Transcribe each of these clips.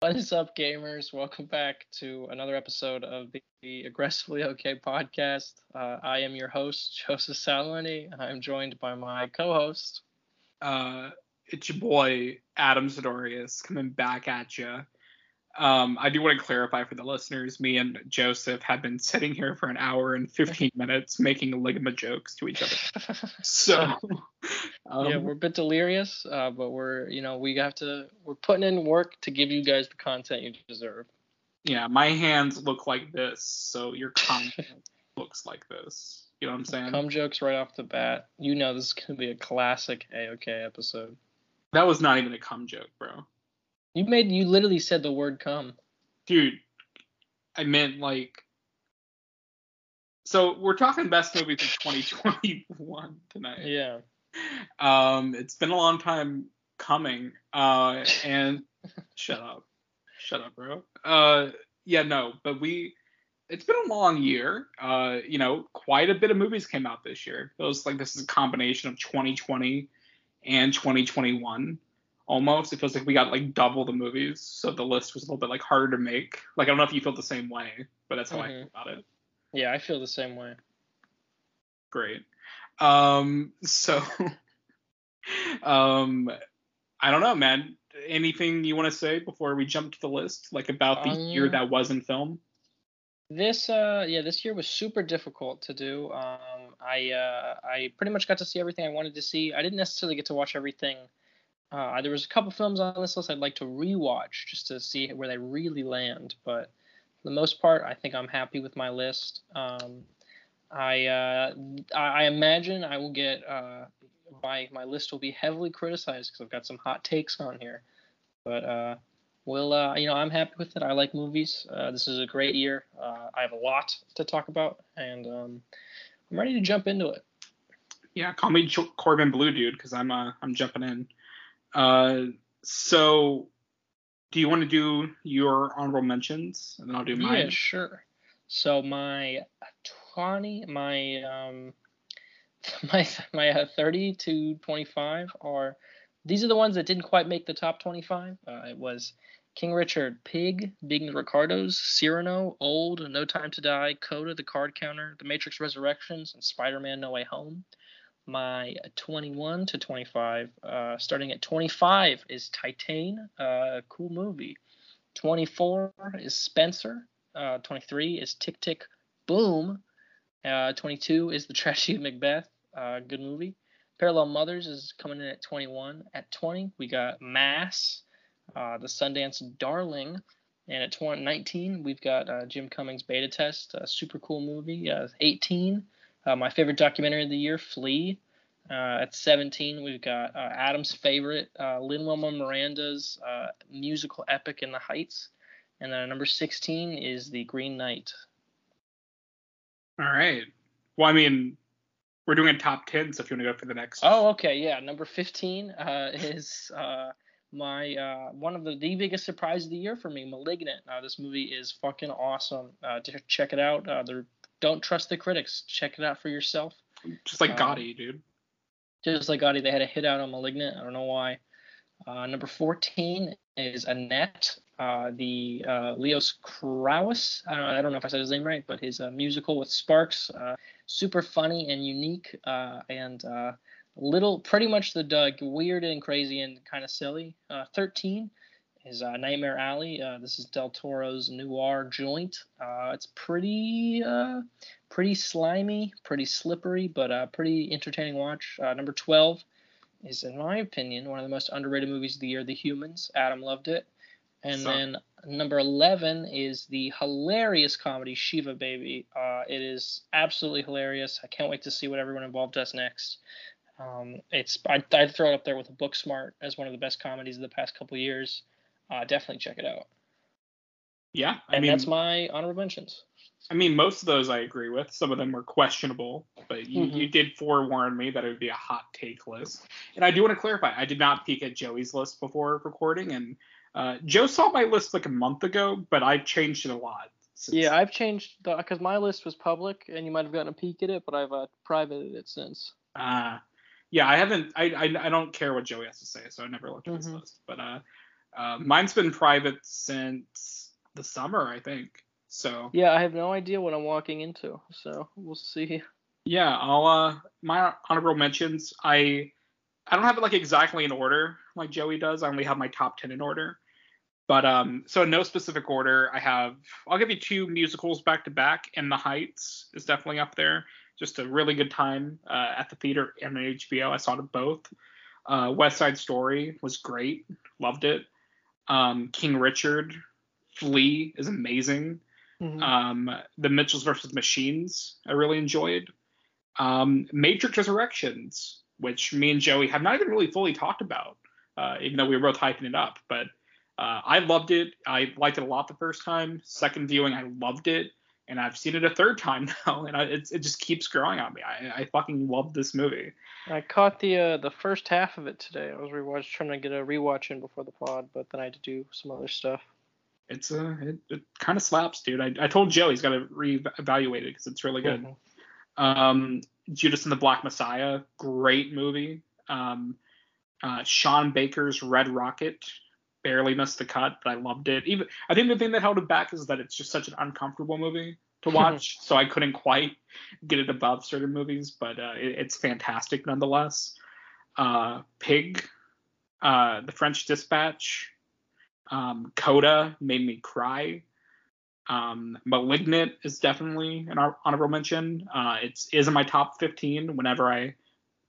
What is up, gamers? Welcome back to another episode of the Aggressively OK podcast. Uh, I am your host, Joseph Salomone. I'm joined by my co-host. Uh, it's your boy Adam Sirdoreus coming back at you. Um, I do want to clarify for the listeners. Me and Joseph have been sitting here for an hour and 15 minutes making ligament jokes to each other. So, um, yeah, we're a bit delirious, uh, but we're you know we have to we're putting in work to give you guys the content you deserve. yeah, my hands look like this, so your content looks like this. You know what I'm saying? Cum jokes right off the bat. You know this is gonna be a classic AOK episode. That was not even a cum joke, bro. You made you literally said the word come. Dude, I meant like. So we're talking best movies of 2021 tonight. Yeah. Um, it's been a long time coming. Uh, and shut up, shut up, bro. Uh, yeah, no, but we. It's been a long year. Uh, you know, quite a bit of movies came out this year. It was like this is a combination of 2020 and 2021. Almost, it feels like we got like double the movies, so the list was a little bit like harder to make. Like I don't know if you feel the same way, but that's how I Mhm. feel about it. Yeah, I feel the same way. Great. Um, so, um, I don't know, man. Anything you want to say before we jump to the list, like about the year Um, that was in film? This uh yeah, this year was super difficult to do. Um I uh I pretty much got to see everything I wanted to see. I didn't necessarily get to watch everything. Uh there was a couple films on this list I'd like to rewatch just to see where they really land, but for the most part, I think I'm happy with my list. Um I uh I, imagine I will get uh my my list will be heavily criticized because I've got some hot takes on here. But uh well, uh, you know, I'm happy with it. I like movies. Uh, this is a great year. I have a lot to talk about, and um, I'm ready to jump into it. Yeah, call me Corbin Blue Dude because I'm I'm jumping in. Uh, so do you want to do your honorable mentions and then I'll do mine. Yeah, sure. So my 20, my um, my my uh, 30 to 25 are these are the ones that didn't quite make the top 25. Uh, it was King Richard, Pig, Big Ricardos, Cyrano, Old, No Time to Die, Coda, The Card Counter, The Matrix Resurrections, and Spider-Man: No Way Home. My 21 to 25, uh, starting at 25 is Titane, uh, cool movie. 24 is Spencer. Uh, 23 is Tick Tick Boom. Uh, 22 is The Tragedy of Macbeth. Uh, good movie. Parallel Mothers is coming in at 21. At 20, we got Mass, uh, The Sundance Darling. And at 20, 19, we've got Jim Cummings Beta Test, a super cool movie. Uh, 18, uh, my favorite documentary of the year, Flea. Uh, at 17, we've got uh, Adam's favorite, uh, Lin-Manuel Miranda's uh, musical epic In the Heights. And then at number 16 is The Green Knight. All right. Well, I mean, we're doing a top ten, so if you want to go for the next. Oh, okay, yeah. Number 15 uh, is uh, my uh, one of the, the biggest surprise of the year for me, Malignant. Uh, this movie is fucking awesome. Uh, to check it out. Uh, they're- don't trust the critics. Check it out for yourself. just like uh, Gotti, dude. Just like Gotti, they had a hit out on Malignant. I don't know why. Uh, number 14 is Annette, uh, the uh, Leos Kraus. I don't, know, I don't know if I said his name right, but his uh, musical with Sparks. Uh, super funny and unique, uh, and uh, little, pretty much the uh, weird and crazy and kind of silly. Uh, 13 is uh, Nightmare Alley. Uh, this is Del Toro's noir joint. Uh, it's pretty, uh, pretty slimy, pretty slippery, but uh, pretty entertaining watch. Uh, number 12 is, in my opinion, one of the most underrated movies of the year, The Humans. Adam loved it. And So- then number 11 is the hilarious comedy Shiva Baby. Uh, it is absolutely hilarious. I can't wait to see what everyone involved does next. Um, it's I'd, I'd throw it up there with a Booksmart as one of the best comedies of the past couple years. Uh, definitely check it out. Yeah, I And mean, that's my honorable mentions. I mean, most of those I agree with. Some of them were questionable, but you, Mhm. you did forewarn me that it would be a hot take list. And I do want to clarify, I did not peek at Joey's list before recording, and uh, Joe saw my list like a month ago, but I've changed it a lot. since- Yeah, I've changed because my list was public, and you might have gotten a peek at it, but I've uh, privated it since. Uh, yeah, I haven't. I, I I don't care what Joey has to say, so I never looked at his Mhm. list. But uh, Uh, mine's been private since the summer, I think. So Yeah, I have no idea what I'm walking into, so we'll see. yeah, I'll uh my honorable mentions. I I don't have it like exactly in order like Joey does. I only have my top ten in order. But um, so in no specific order, I have I'll give you two musicals back to back. In The Heights is definitely up there. Just a really good time uh, at the theater and on HBO. I saw them both. Uh, West Side Story was great, loved it. Um, King Richard, Flea is amazing. Mhm. Um, the Mitchells versus Machines, I really enjoyed. Um, Matrix Resurrections, which me and Joey have not even really fully talked about, uh, even though we were both hyping it up. But uh, I loved it. I liked it a lot the first time. Second viewing, I loved it, and I've seen it a third time now, and I, it, it just keeps growing on me. I, I fucking love this movie. I caught the uh, the first half of it today. I was rewatch trying to get a rewatch in before the pod, but then I had to do some other stuff. It's uh, it, it kind of slaps, dude. I, I told Joe he's got to reevaluate it because it's really good. Mhm. Um, Judas and the Black Messiah, great movie. Um, uh, Sean Baker's Red Rocket, barely missed the cut, but I loved it. Even I think the thing that held it back is that it's just such an uncomfortable movie to watch, so I couldn't quite get it above certain movies, but uh, it, it's fantastic nonetheless. Uh, Pig, uh, The French Dispatch, um, Coda made me cry. Um, Malignant is definitely an hon- mention. Uh, it's is in my top 15. Whenever I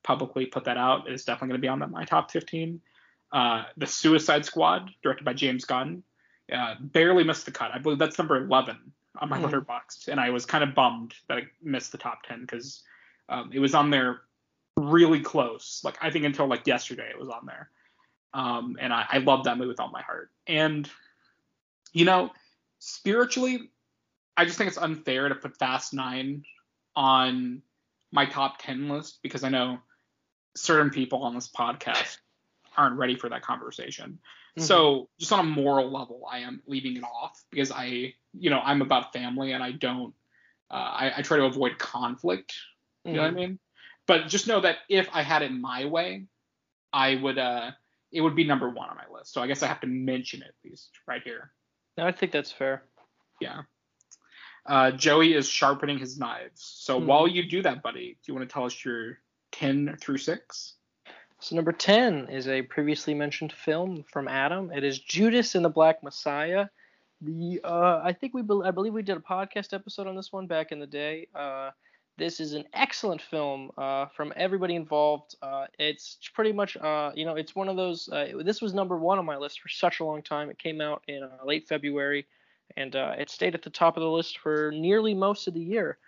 publicly put that out, it's definitely going to be on my top 15. Uh, the Suicide Squad, directed by James Gunn, uh, barely missed the cut. I believe that's number 11 on my Hmm. letterboxd, and I was kind of bummed that I missed the top 10 because um, it was on there really close. Like I think until like yesterday, it was on there. Um, and I, I love that movie with all my heart. And you know, spiritually, I just think it's unfair to put Fast Nine on my top ten list because I know certain people on this podcast aren't ready for that conversation. Mhm. So just on a moral level, I am leaving it off because I, you know, I'm about family and I don't, uh, I, I try to avoid conflict. You know what I Mhm. mean? But just know that if I had it my way, I would, uh, it would be number one on my list. So I guess I have to mention it at least right here. No, I think that's fair. Yeah. Uh, Joey is sharpening his knives. So Hmm. while you do that, buddy, do you want to tell us your 10 through 6? So number ten is a previously mentioned film from Adam. It is Judas and the Black Messiah. The uh, I think we bel I believe we did a podcast episode on this one back in the day. Uh, this is an excellent film uh, from everybody involved. Uh, it's pretty much uh, you know it's one of those. Uh, this was number one on my list for such a long time. It came out in late February, and it stayed at the top of the list for nearly most of the year.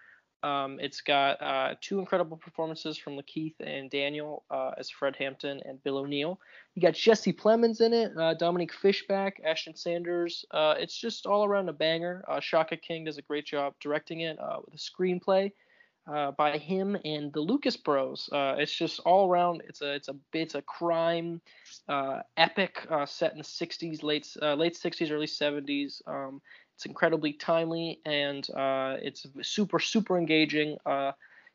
Um, it's got uh, two incredible performances from Lakeith and Daniel uh, as Fred Hampton and Bill O'Neal. You got Jesse Plemons in it, uh, Dominique Fishback, Ashton Sanders. Uh, it's just all around a banger. Uh, Shaka King does a great job directing it uh, with a screenplay by him and the Lucas Bros. It's just all around. It's a it's a it's a crime epic set in the 60s, late late 60s, early 70s. Um, it's incredibly timely and uh, it's super super engaging. Uh,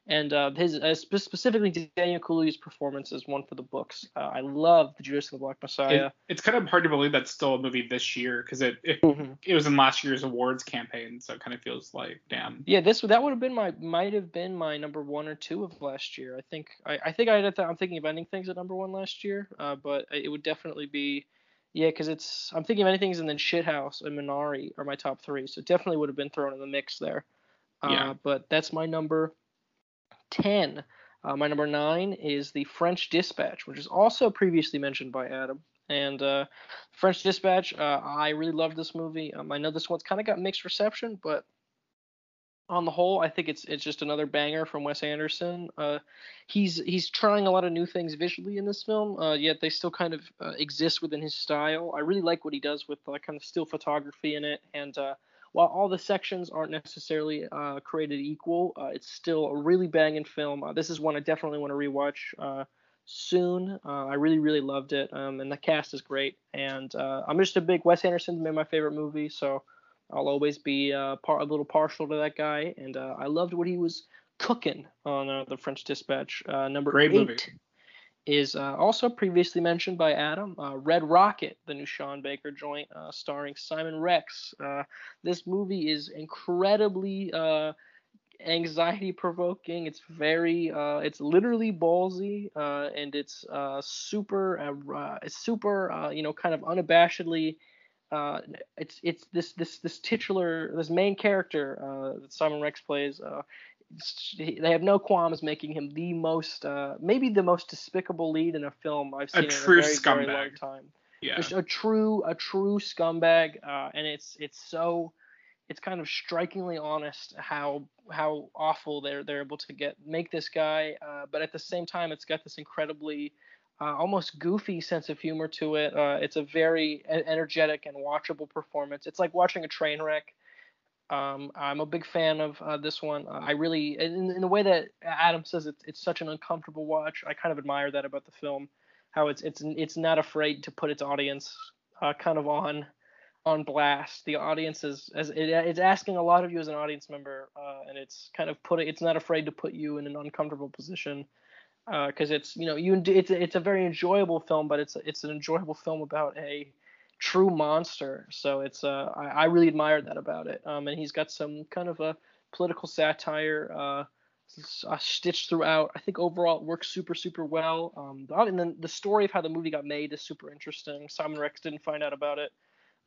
and uh, his uh, spe- specifically Daniel Kaluuya's performance is one for the books. Uh, I love the Judas and the Black Messiah. It, it's kind of hard to believe that's still a movie this year because it, it Mhm. it was in last year's awards campaign, so it kind of feels like damn. Yeah, this that would have been my might have been my number one or two of last year. I think I, I think I I'm thinking of ending things at number one last year, uh, but it would definitely be yeah, because it's I'm thinking of ending things and then Shithouse and Minari are my top three, so definitely would have been thrown in the mix there. Uh, Yeah. But that's my number ten. Uh, my number nine is the French Dispatch, which is also previously mentioned by Adam. And uh, French Dispatch, uh, I really love this movie. Um, I know this one's kind of got mixed reception, but on the whole, I think it's it's just another banger from Wes Anderson. Uh, he's he's trying a lot of new things visually in this film, uh, yet they still kind of uh, exist within his style. I really like what he does with kind of still photography in it, and uh, while all the sections aren't necessarily uh, created equal, uh, it's still a really banging film. This is one I definitely want to rewatch soon. I really really loved it, um, and the cast is great. And I'm just a big Wes Anderson, made my favorite movie, so. I'll always be uh, par- a little partial to that guy, and uh, I loved what he was cooking on uh, the French Dispatch. Uh, number Great eight movie. is uh, also previously mentioned by Adam. Uh, Red Rocket, the new Sean Baker joint, uh, starring Simon Rex. Uh, this movie is incredibly uh, anxiety provoking. It's very, uh, it's literally ballsy, and it's super, it's super, you know, kind of unabashedly. It's it's this this this titular this main character that Simon Rex plays they have no qualms making him the most, uh, maybe the most despicable lead in a film I've seen a in a very, scumbag. very long time. Yeah. Just a true, a true scumbag, uh, and it's it's so, it's kind of strikingly honest how how awful they're they're able to get make this guy, uh, but at the same time it's got this incredibly. Uh, almost goofy sense of humor to it. Uh, it's a very energetic and watchable performance. It's like watching a train wreck um, I'm a big fan of uh, this one. Uh, I really, in, in the way that Adam says, it's it's such an uncomfortable watch. I kind of admire that about the film, how it's it's it's not afraid to put its audience uh, kind of on on blast. The audience is as it, it's asking a lot of you as an audience member, uh, and it's kind of put. It's not afraid to put you in an uncomfortable position because uh, it's you know you it's it's a very enjoyable film, but it's it's an enjoyable film about a true monster. So it's uh, I, I really admired that about it. Um, and he's got some kind of a political satire uh, uh, stitched throughout. I think overall it works super super well. Um, and then the story of how the movie got made is super interesting. Simon Rex didn't find out about it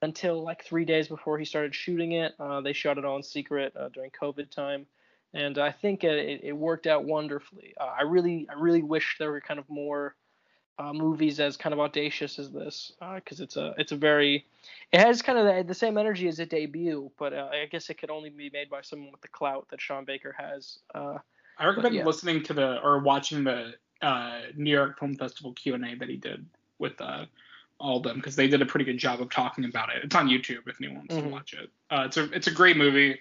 until like three days before he started shooting it. Uh, they shot it all in secret uh, during COVID time. And I think it, it worked out wonderfully. Uh, I really, I really wish there were kind of more uh, movies as kind of audacious as this because uh, it's a it's a very it has kind of the, the same energy as a debut, but uh, I guess it could only be made by someone with the clout that Sean Baker has. Uh, I recommend yeah. listening to the or watching the uh, New York Film Festival Q and A that he did with uh, all of them because they did a pretty good job of talking about it. It's on YouTube if anyone wants mm-hmm. to watch it. it's a it's a great movie.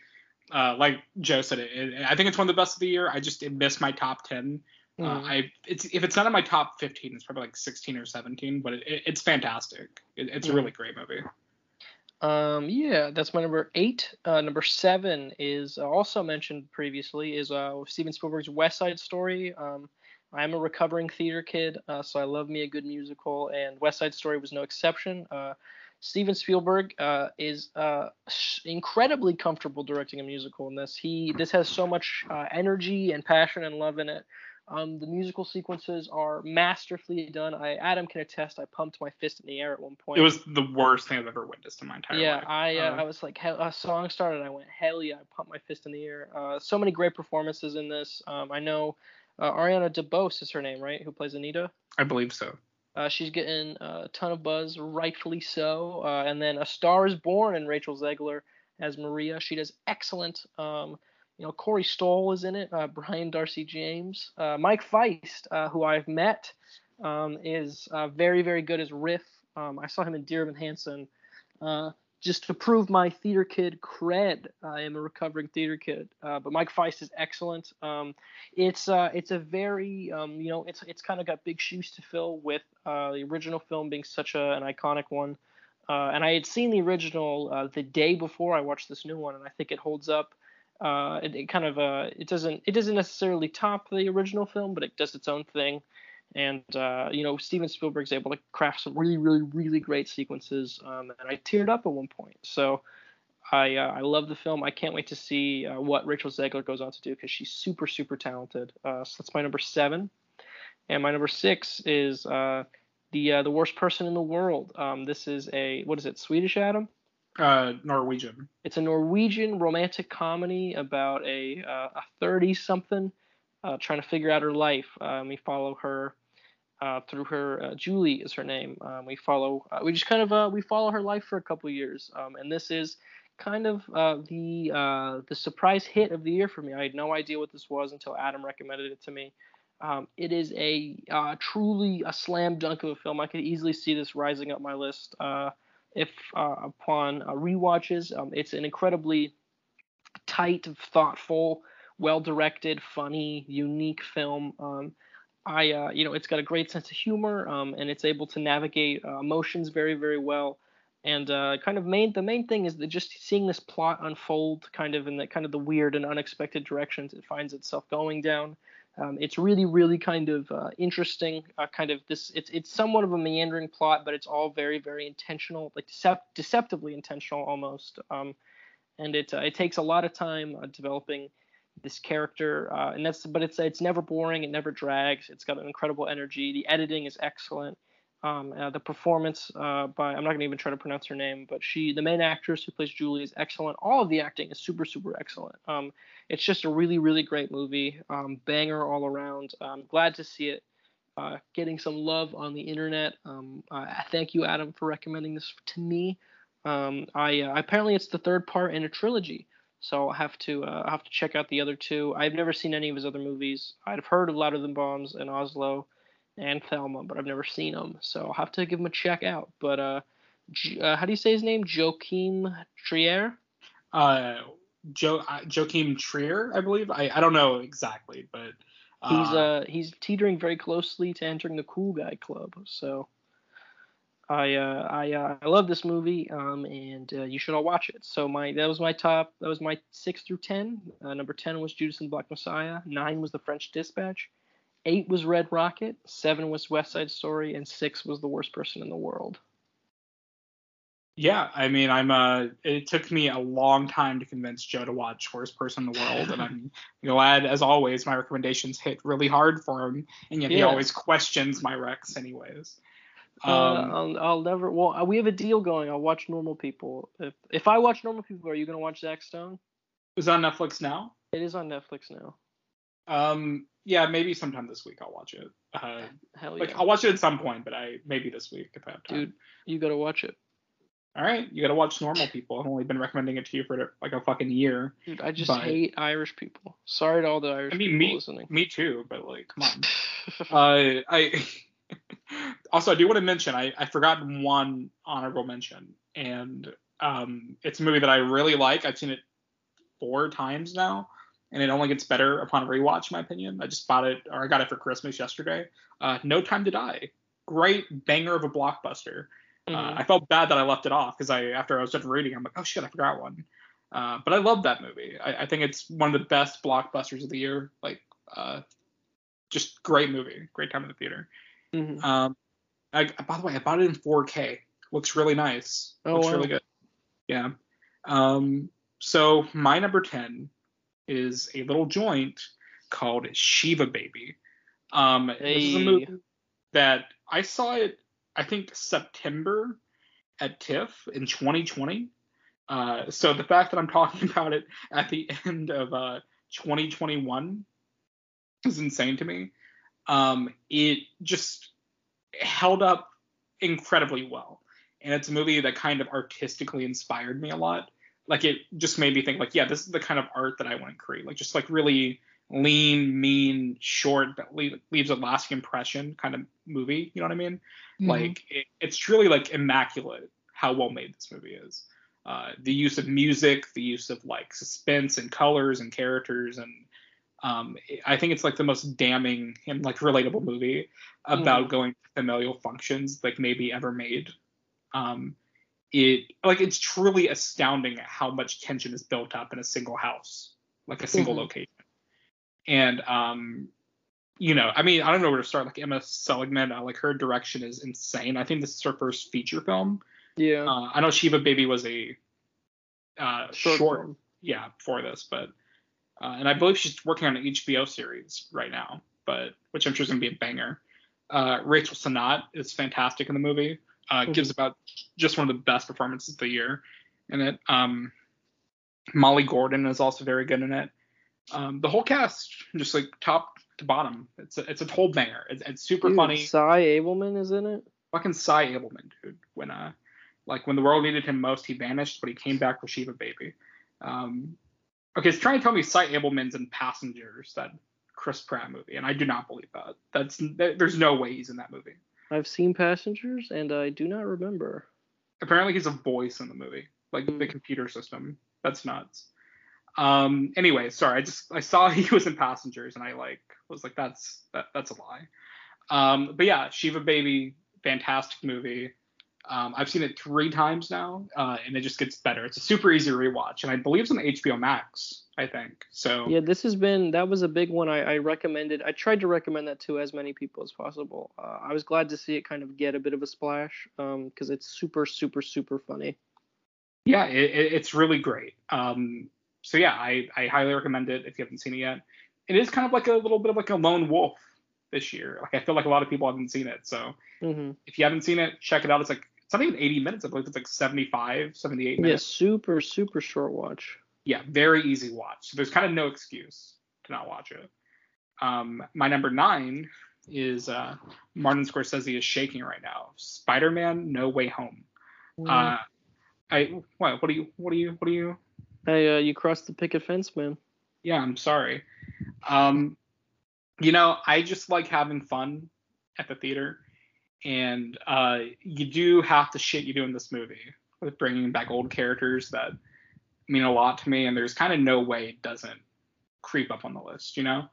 Like Joe said, it, it, I think it's one of the best of the year. I just it missed my top ten uh, mm. Uh, I it's if it's not in my top 15, it's probably like 16 or 17, but it, it, it's fantastic. It, it's mm. a really great movie. Um, yeah, that's my number eight. Uh, number seven is also mentioned previously is uh, Steven Spielberg's West Side Story. Um, I'm a recovering theater kid, uh, so I love me a good musical, and West Side Story was no exception. Uh, Steven Spielberg uh, is uh, incredibly comfortable directing a musical in this. He this has so much uh, energy and passion and love in it. Um, the musical sequences are masterfully done. I Adam can attest. I pumped my fist in the air at one point. It was the worst thing I've ever witnessed in my entire yeah, life. Yeah, I uh, uh, I was like, a song started, I went, hell yeah! I pumped my fist in the air. Uh, so many great performances in this. Um, I know uh, Ariana DeBose is her name, right? Who plays Anita? I believe so. Uh, she's getting a ton of buzz, rightfully so. Uh, and then A Star Is Born and Rachel Zegler as Maria. She does excellent. Um, you know, Corey Stoll is in it. Uh, Brian Darcy James, uh, Mike Faist, uh, who I've met, um, is uh, very very good as Riff. Um, I saw him in Dear Evan Hansen. Uh, just to prove my theater kid cred, I am a recovering theater kid. Uh, but Mike Faist is excellent. Um, it's it's a very um, you know it's it's kind of got big shoes to fill with the original film being such a, an iconic one. and I had seen the original the day before I watched this new one, and I think it holds up uh, it, it, kind of uh, it doesn't it doesn't necessarily top the original film, but it does its own thing. And uh, you know, Steven Spielberg's able to craft some really, really, really great sequences. Um, and I teared up at one point. So I uh, I love the film. I can't wait to see uh, what Rachel Zegler goes on to do because she's super, super talented. Uh, so that's my number seven. And my number six is the the worst person in the world. Um, this is a what is it? Swedish Adam? Uh, Norwegian. It's a Norwegian romantic comedy about a uh, a thirty something uh, trying to figure out her life. Um, we follow her uh, through her uh, Julie is her name. Um, we follow uh, we just kind of uh, we follow her life for a couple years. Um, and this is kind of uh, the uh, the surprise hit of the year for me. I had no idea what this was until Adam recommended it to me. Um, it is a truly a slam dunk of a film. I could easily see this rising up my list. If upon re-watches. Um, it's an incredibly tight, thoughtful, well-directed, funny, unique film. I, uh, you know, it's got a great sense of humor, um, and it's able to navigate uh, emotions very, very well. And uh, kind of main, the main thing is that just seeing this plot unfold, kind of in the kind of the weird and unexpected directions it finds itself going down. Um, it's really, really kind of uh, interesting. Uh, kind of this. It's it's somewhat of a meandering plot, but it's all very, very intentional, like decept- deceptively intentional almost. Um, and it uh, it takes a lot of time developing this character, uh, and that's but it's it's never boring. It never drags. It's got an incredible energy. The editing is excellent. Um, uh, the performance uh, by I'm not gonna even try to pronounce her name, but she the main actress who plays Julie is excellent. All of the acting is super super excellent. Um, it's just a really really great movie. Um, banger all around. I'm glad to see it uh, getting some love on the internet. Um, uh, thank you Adam for recommending this to me. Um, I uh, apparently it's the third part in a trilogy, so I'll have to uh, I'll have to check out the other two. I've never seen any of his other movies. I've heard of Louder Than Bombs and Oslo and Thelma, but I've never seen them, so I'll have to give him a check out. But uh, J- uh how do you say his name? Joachim Trier. Uh, jo- uh, Joachim Trier, I believe. I, I don't know exactly, but uh, He's uh he's teetering very closely to entering the cool guy club. So I uh, I uh, I love this movie, um, and uh, you should all watch it. So my that was my top. That was my six through ten. Uh, number ten was Judas and the Black Messiah. Nine was The French Dispatch. Eight was Red Rocket. Seven was West Side Story, and six was The Worst Person in the World. Yeah, I mean, I'm uh it took me a long time to convince Joe to watch Worst Person in the World, and I'm glad as always my recommendations hit really hard for him, and yet he always questions my recs anyways. Uh, Um, I'll, I'll never. Well, uh, we have a deal going. I'll watch Normal People. If if I watch Normal People, are you gonna watch Zack Stone? is on Netflix now? It is on Netflix now. Um, yeah, maybe sometime this week I'll watch it. Uh, Hell like I'll watch it at some point, but I maybe this week if I have time. dude. You gotta watch it. All right, you gotta watch Normal People. I've only been recommending it to you for like a fucking year. Dude, I just But- hate Irish people. Sorry to all the Irish I mean, people me, listening. me too, but like, come on. uh, I also I do want to mention I, I forgot one honorable mention, and um, it's a movie that I really like. I've seen it four times now, and it only gets better upon rewatch, in my opinion. I just bought it or I got it for Christmas yesterday. Uh, no Time to Die, great banger of a blockbuster. Uh, Mhm. I felt bad that I left it off because I after I was done reading, I'm like, oh shit, I forgot one. Uh, but I love that movie. I, I think it's one of the best blockbusters of the year. Like, uh, just great movie, great time in the theater. Mhm. Um, I, by the way, I bought it in 4K. Looks really nice. Oh, Looks wow. really good. Yeah. Um, so my number 10 is a little joint called Shiva Baby. Um, this is a movie that I saw it, I think September at TIFF in 2020. Uh, so the fact that I'm talking about it at the end of uh, 2021 is insane to me. Um, it just held up incredibly well, and it's a movie that kind of artistically inspired me a lot. Like it just made me think, like, yeah, this is the kind of art that I want to create. Like just like really lean, mean, short, but leave, leaves a lasting impression kind of movie. You know what I mean? Like it, it's truly like immaculate how well made this movie is. Uh, the use of music, the use of like suspense and colors and characters, and um, I think it's like the most damning and like relatable movie about going to familial functions like maybe ever made. Um, it like it's truly astounding how much tension is built up in a single house, like a single Mhm. location. And um, you know, I mean, I don't know where to start. Like Emma Seligman, uh, like her direction is insane. I think this is her first feature film. yeah. Uh, I know Shiva Baby was a uh, Short short, yeah, for this, but uh, and I believe she's working on an HBO series right now, but which I'm sure is gonna be a banger. Uh, Rachel Sennott is fantastic in the movie. Uh, Mhm. Gives about just one of the best performances of the year in it. Um, Molly Gordon is also very good in it. Um, the whole cast, just like top to bottom, it's a, it's a whole banger. It's, it's super Dude, funny Sy Ableman is in it. fucking Sy Ableman, dude. When uh, like when the world needed him most, he vanished, but he came back for Shiva Baby. Um, okay, it's trying to tell me Sy Ableman's in Passengers, that Chris Pratt movie, and I do not believe that. That's th- there's no way he's in that movie. I've seen Passengers, and I do not remember. Apparently, he's a voice in the movie, like the Hmm. computer system. That's nuts. Um, anyway, sorry, I just I saw he was in Passengers, and I like was like that's that, that's a lie. Um, but yeah, Shiva Baby, fantastic movie. Um, I've seen it three times now, uh, and it just gets better. It's a super easy rewatch, and I believe it's on HBO Max. I think so. Yeah, this has been that was a big one. I, I recommended. I tried to recommend that to as many people as possible. Uh, I was glad to see it kind of get a bit of a splash because um, it's super, super, super funny. Yeah, it, it's really great. Um, so yeah, I, I highly recommend it if you haven't seen it yet. It is kind of like a little bit of like a lone wolf this year. Like I feel like a lot of people haven't seen it. So mm-hmm. if you haven't seen it, check it out. It's like it's not even 80 minutes. I believe it's like 75, 78 minutes. Yeah, super, super short watch. Yeah, very easy watch. So there's kind of no excuse to not watch it. Um, my number nine is uh, Martin Scorsese is shaking right now. Spider-Man: No Way Home. Mm. Uh, I what? What do you? What do you? What do you? Hey, uh, you crossed the picket fence, man. Yeah, I'm sorry. Um, you know, I just like having fun at the theater, and uh, you do half the shit you do in this movie with bringing back old characters that mean a lot to me, and there's kind of no way it doesn't creep up on the list, you know.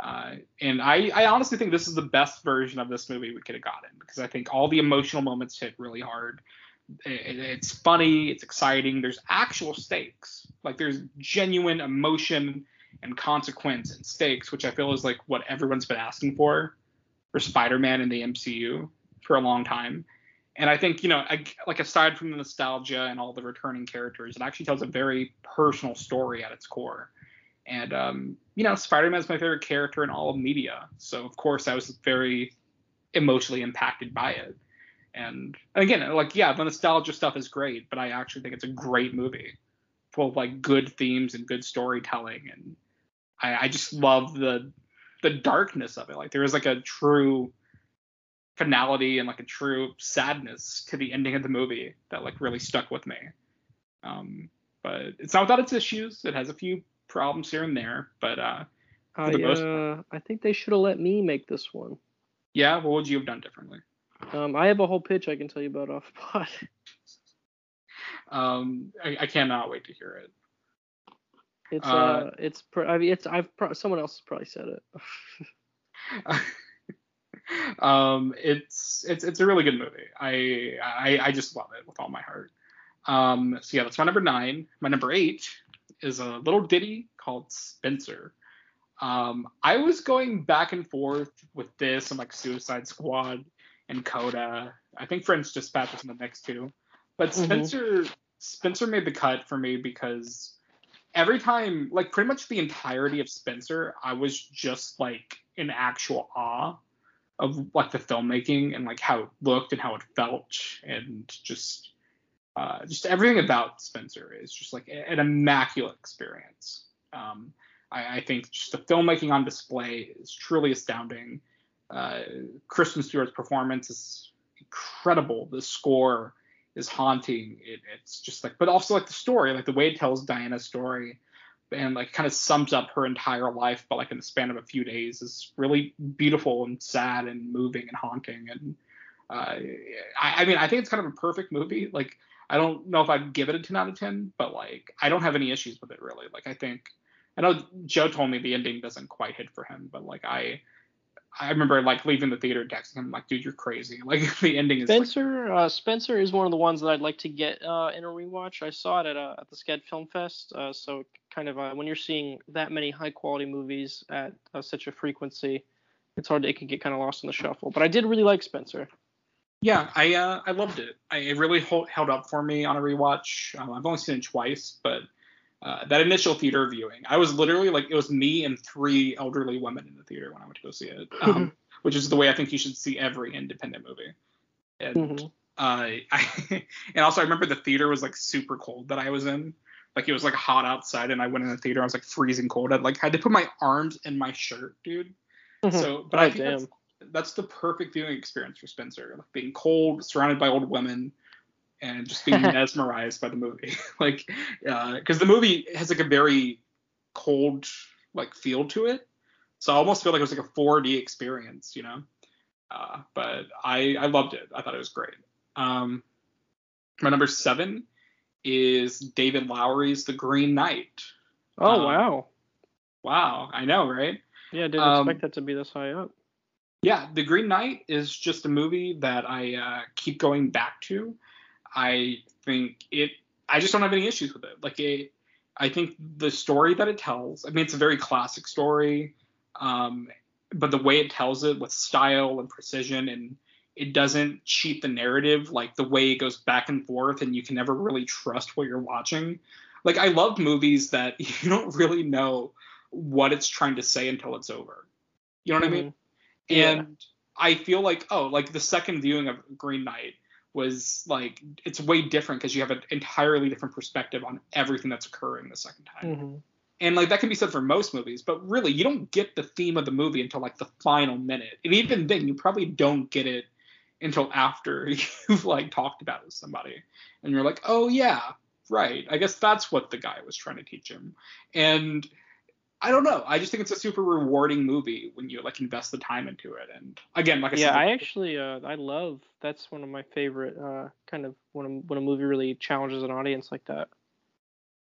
Uh, and I, I honestly think this is the best version of this movie we could have gotten because I think all the emotional moments hit really hard. It, it's funny, it's exciting. There's actual stakes, like there's genuine emotion and consequence and stakes, which I feel is like what everyone's been asking for for Spider-Man in the MCU for a long time. And I think you know, like aside from the nostalgia and all the returning characters, it actually tells a very personal story at its core. And um, you know, Spider-Man is my favorite character in all of media, so of course I was very emotionally impacted by it. And again, like yeah, the nostalgia stuff is great, but I actually think it's a great movie, full of like good themes and good storytelling, and I, I just love the the darkness of it. Like there is like a true finality and like a true sadness to the ending of the movie that like really stuck with me. Um, but it's not without its issues. It has a few problems here and there, but uh, I, uh, I think they should have let me make this one. Yeah, what would you have done differently? Um, I have a whole pitch I can tell you about off the pod. um, I, I, cannot wait to hear it. It's uh, uh it's I mean it's I've pro- someone else has probably said it. um, it's it's it's a really good movie. I, I I just love it with all my heart. Um, so yeah, that's my number nine. My number eight is a little ditty called Spencer. Um, I was going back and forth with this and like Suicide Squad and Coda. I think French Dispatch is in the next two, but mm-hmm. Spencer mm-hmm. Spencer made the cut for me because every time, like pretty much the entirety of Spencer, I was just like in actual awe of like the filmmaking and like how it looked and how it felt and just uh, just everything about Spencer is just like an immaculate experience. Um, I, I, think just the filmmaking on display is truly astounding. Uh, Kristen Stewart's performance is incredible. The score is haunting. It, it's just like, but also like the story, like the way it tells Diana's story, and like kind of sums up her entire life, but like in the span of a few days, is really beautiful and sad and moving and haunting. And uh, I, I mean, I think it's kind of a perfect movie. Like, I don't know if I'd give it a 10 out of 10, but like, I don't have any issues with it really. Like, I think, I know Joe told me the ending doesn't quite hit for him, but like, I, I remember like leaving the theater texting him like, dude, you're crazy. Like the ending is. Spencer, like, uh, Spencer is one of the ones that I'd like to get uh, in a rewatch. I saw it at uh, at the SCAD Film Fest, uh, so kind of uh, when you're seeing that many high quality movies at uh, such a frequency, it's hard. To, it can get kind of lost in the shuffle. But I did really like Spencer. Yeah, I uh I loved it. I, it really hold, held up for me on a rewatch. Um, I've only seen it twice, but uh, that initial theater viewing, I was literally like, it was me and three elderly women in the theater when I went to go see it, um, mm-hmm. which is the way I think you should see every independent movie. And mm-hmm. uh, I, and also I remember the theater was like super cold that I was in. Like it was like hot outside, and I went in the theater. I was like freezing cold. I like had to put my arms in my shirt, dude. Mm-hmm. So, but oh, I think that's, that's, the perfect viewing experience for Spencer. Like being cold, surrounded by old women, and just being mesmerized by the movie. like, because uh, the movie has like a very cold like feel to it. So I almost feel like it was like a 4D experience, you know. Uh, but I I loved it. I thought it was great. Um, my number seven is David Lowery's The Green Knight. Oh um, wow. Wow, I know, right? Yeah, I didn't um, expect that to be this high up. Yeah, The Green Knight is just a movie that I uh, keep going back to. I think it. I just don't have any issues with it. Like it, I think the story that it tells. I mean, it's a very classic story, um, but the way it tells it with style and precision, and it doesn't cheat the narrative. Like the way it goes back and forth, and you can never really trust what you're watching. Like I love movies that you don't really know what it's trying to say until it's over. You know what mm-hmm. I mean? Yeah. And I feel like oh, like the second viewing of Green Knight was like it's way different because you have an entirely different perspective on everything that's occurring the second time. Mm-hmm. And like that can be said for most movies, but really you don't get the theme of the movie until like the final minute. And even then you probably don't get it until after you've like talked about it with somebody. And you're like, "Oh yeah, right. I guess that's what the guy was trying to teach him." And I don't know. I just think it's a super rewarding movie when you like invest the time into it. And again, like I yeah, said, I actually uh, I love that's one of my favorite uh, kind of when a, when a movie really challenges an audience like that.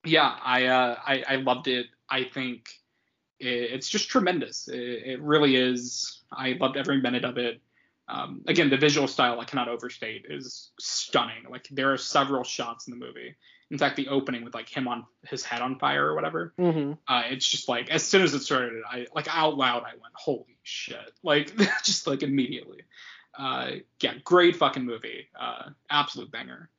Yeah, I uh, I, I loved it. I think it, it's just tremendous. It, it, really is. I loved every minute of it. Um, again, the visual style I cannot overstate is stunning. Like there are several shots in the movie in fact, the opening with like him on his head on fire or whatever, mm-hmm. uh, it's just like as soon as it started, I like out loud I went, "Holy shit!" Like just like immediately. Uh, yeah, great fucking movie, uh, absolute banger.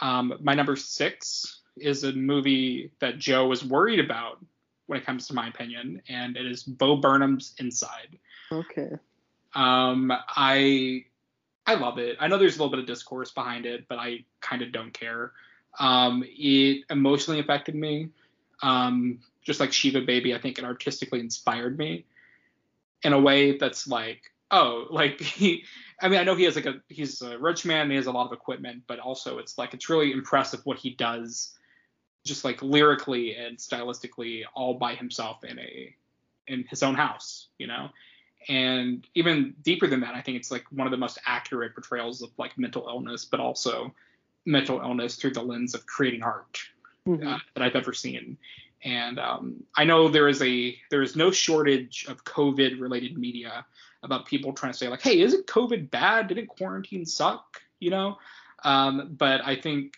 Um, my number six is a movie that Joe was worried about when it comes to my opinion, and it is Bo Burnham's Inside. Okay. Um, I I love it. I know there's a little bit of discourse behind it, but I kind of don't care. Um, it emotionally affected me. Um, just like Shiva Baby, I think it artistically inspired me in a way that's like, oh, like he. I mean, I know he has like a he's a rich man, he has a lot of equipment, but also it's like it's really impressive what he does, just like lyrically and stylistically, all by himself in a in his own house, you know. And even deeper than that, I think it's like one of the most accurate portrayals of like mental illness, but also mental illness through the lens of creating art mm-hmm. uh, that I've ever seen. And um, I know there is a there is no shortage of COVID related media about people trying to say like, hey, isn't COVID bad? Didn't quarantine suck? You know. Um, but I think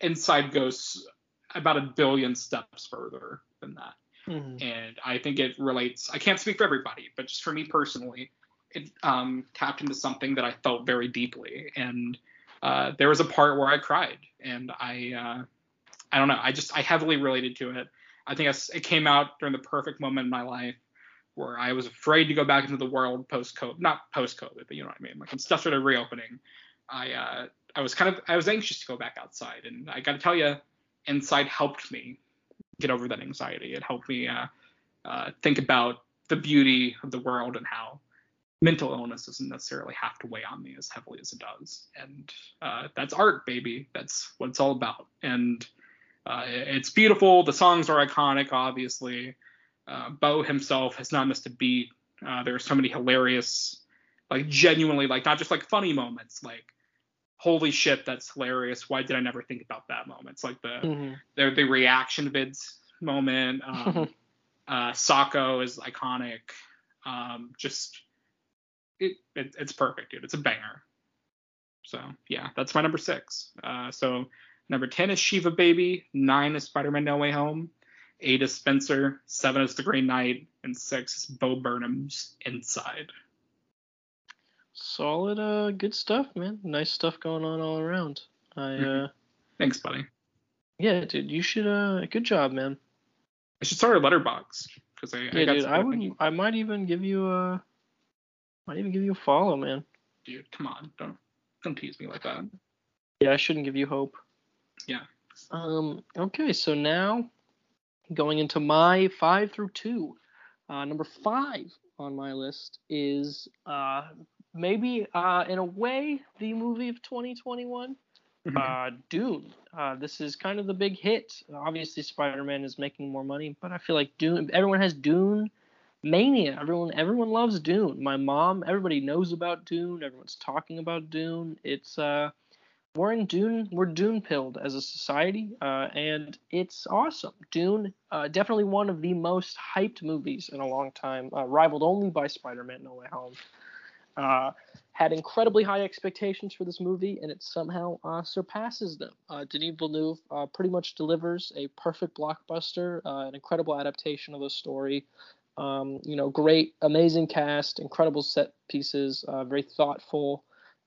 Inside goes about a billion steps further than that. Mm-hmm. And I think it relates. I can't speak for everybody, but just for me personally, it um, tapped into something that I felt very deeply. And uh, there was a part where I cried, and I uh, I don't know. I just I heavily related to it. I think it came out during the perfect moment in my life where I was afraid to go back into the world post COVID, not post COVID, but you know what I mean. Like when stuff started reopening, I uh, I was kind of I was anxious to go back outside, and I got to tell you, Inside helped me get over that anxiety. It helped me uh, uh, think about the beauty of the world and how mental illness doesn't necessarily have to weigh on me as heavily as it does. And uh, that's art, baby. That's what it's all about. And uh, it's beautiful. The songs are iconic, obviously. Uh, Bo himself has not missed a beat. Uh, there are so many hilarious, like genuinely, like not just like funny moments, like holy shit, that's hilarious. Why did I never think about that moment? It's like the mm-hmm. the, the reaction vids moment. Um, uh, Socko is iconic. Um, just it, it, it's perfect, dude. It's a banger. So yeah, that's my number six. Uh, so number ten is Shiva Baby, nine is Spider-Man No Way Home, eight is Spencer, seven is The Green Knight, and six is Bo Burnham's Inside. Solid, uh, good stuff, man. Nice stuff going on all around. I mm-hmm. uh. Thanks, buddy. Yeah, dude, you should. Uh, good job, man. I should start a letterboxd because I. Yeah, I dude, I would. I might even give you a might even give you a follow, man. Dude, come on. Don't don't tease me like that. Yeah, I shouldn't give you hope. Yeah. Um. Okay, so now going into my five through two. Uh, number five on my list is uh, maybe uh, in a way the movie of 2021, mm-hmm. uh, Dune. Uh, this is kind of the big hit. Obviously, Spider-Man is making more money, but I feel like Dune. Everyone has Dune mania. Everyone everyone loves Dune. My mom, everybody knows about Dune. Everyone's talking about Dune. It's uh we're in Dune. We're Dune pilled as a society, uh, and it's awesome. Dune, uh, definitely one of the most hyped movies in a long time, uh, rivaled only by Spider-Man: No Way Home. Uh, had incredibly high expectations for this movie, and it somehow uh, surpasses them. Uh, Denis Villeneuve pretty much delivers a perfect blockbuster, an incredible adaptation of the story. Um, you know, great, amazing cast, incredible set pieces, uh, very thoughtful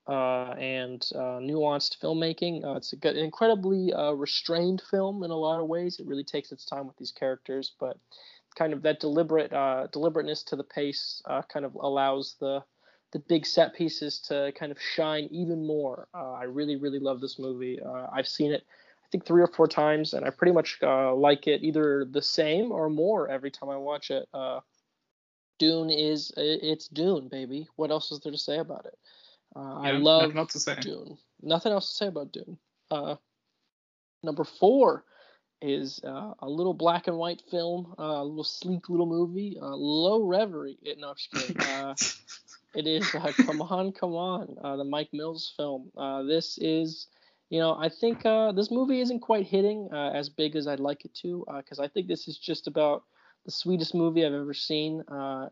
uh, and nuanced filmmaking. it's a good, incredibly restrained film in a lot of ways. It really takes its time with these characters, but kind of that deliberate deliberateness to the pace kind of allows the the big set pieces to kind of shine even more. Uh, I really, really love this movie. Uh, I've seen it, think, three or four times, and I pretty much uh, like it either the same or more every time I watch it. Uh, Dune is it's Dune, baby. What else is there to say about it? Uh, yeah, I love Dune. Nothing else to say about Dune. Uh, number four is uh, a little black and white film, uh, a little sleek little movie, uh, Low Reverie. No, I'm just kidding. It is uh, Come On, Come On, uh, the Mike Mills film. Uh, this is, you know, I think uh, this movie isn't quite hitting uh, as big as I'd like it to, because uh, I think this is just about the sweetest movie I've ever seen.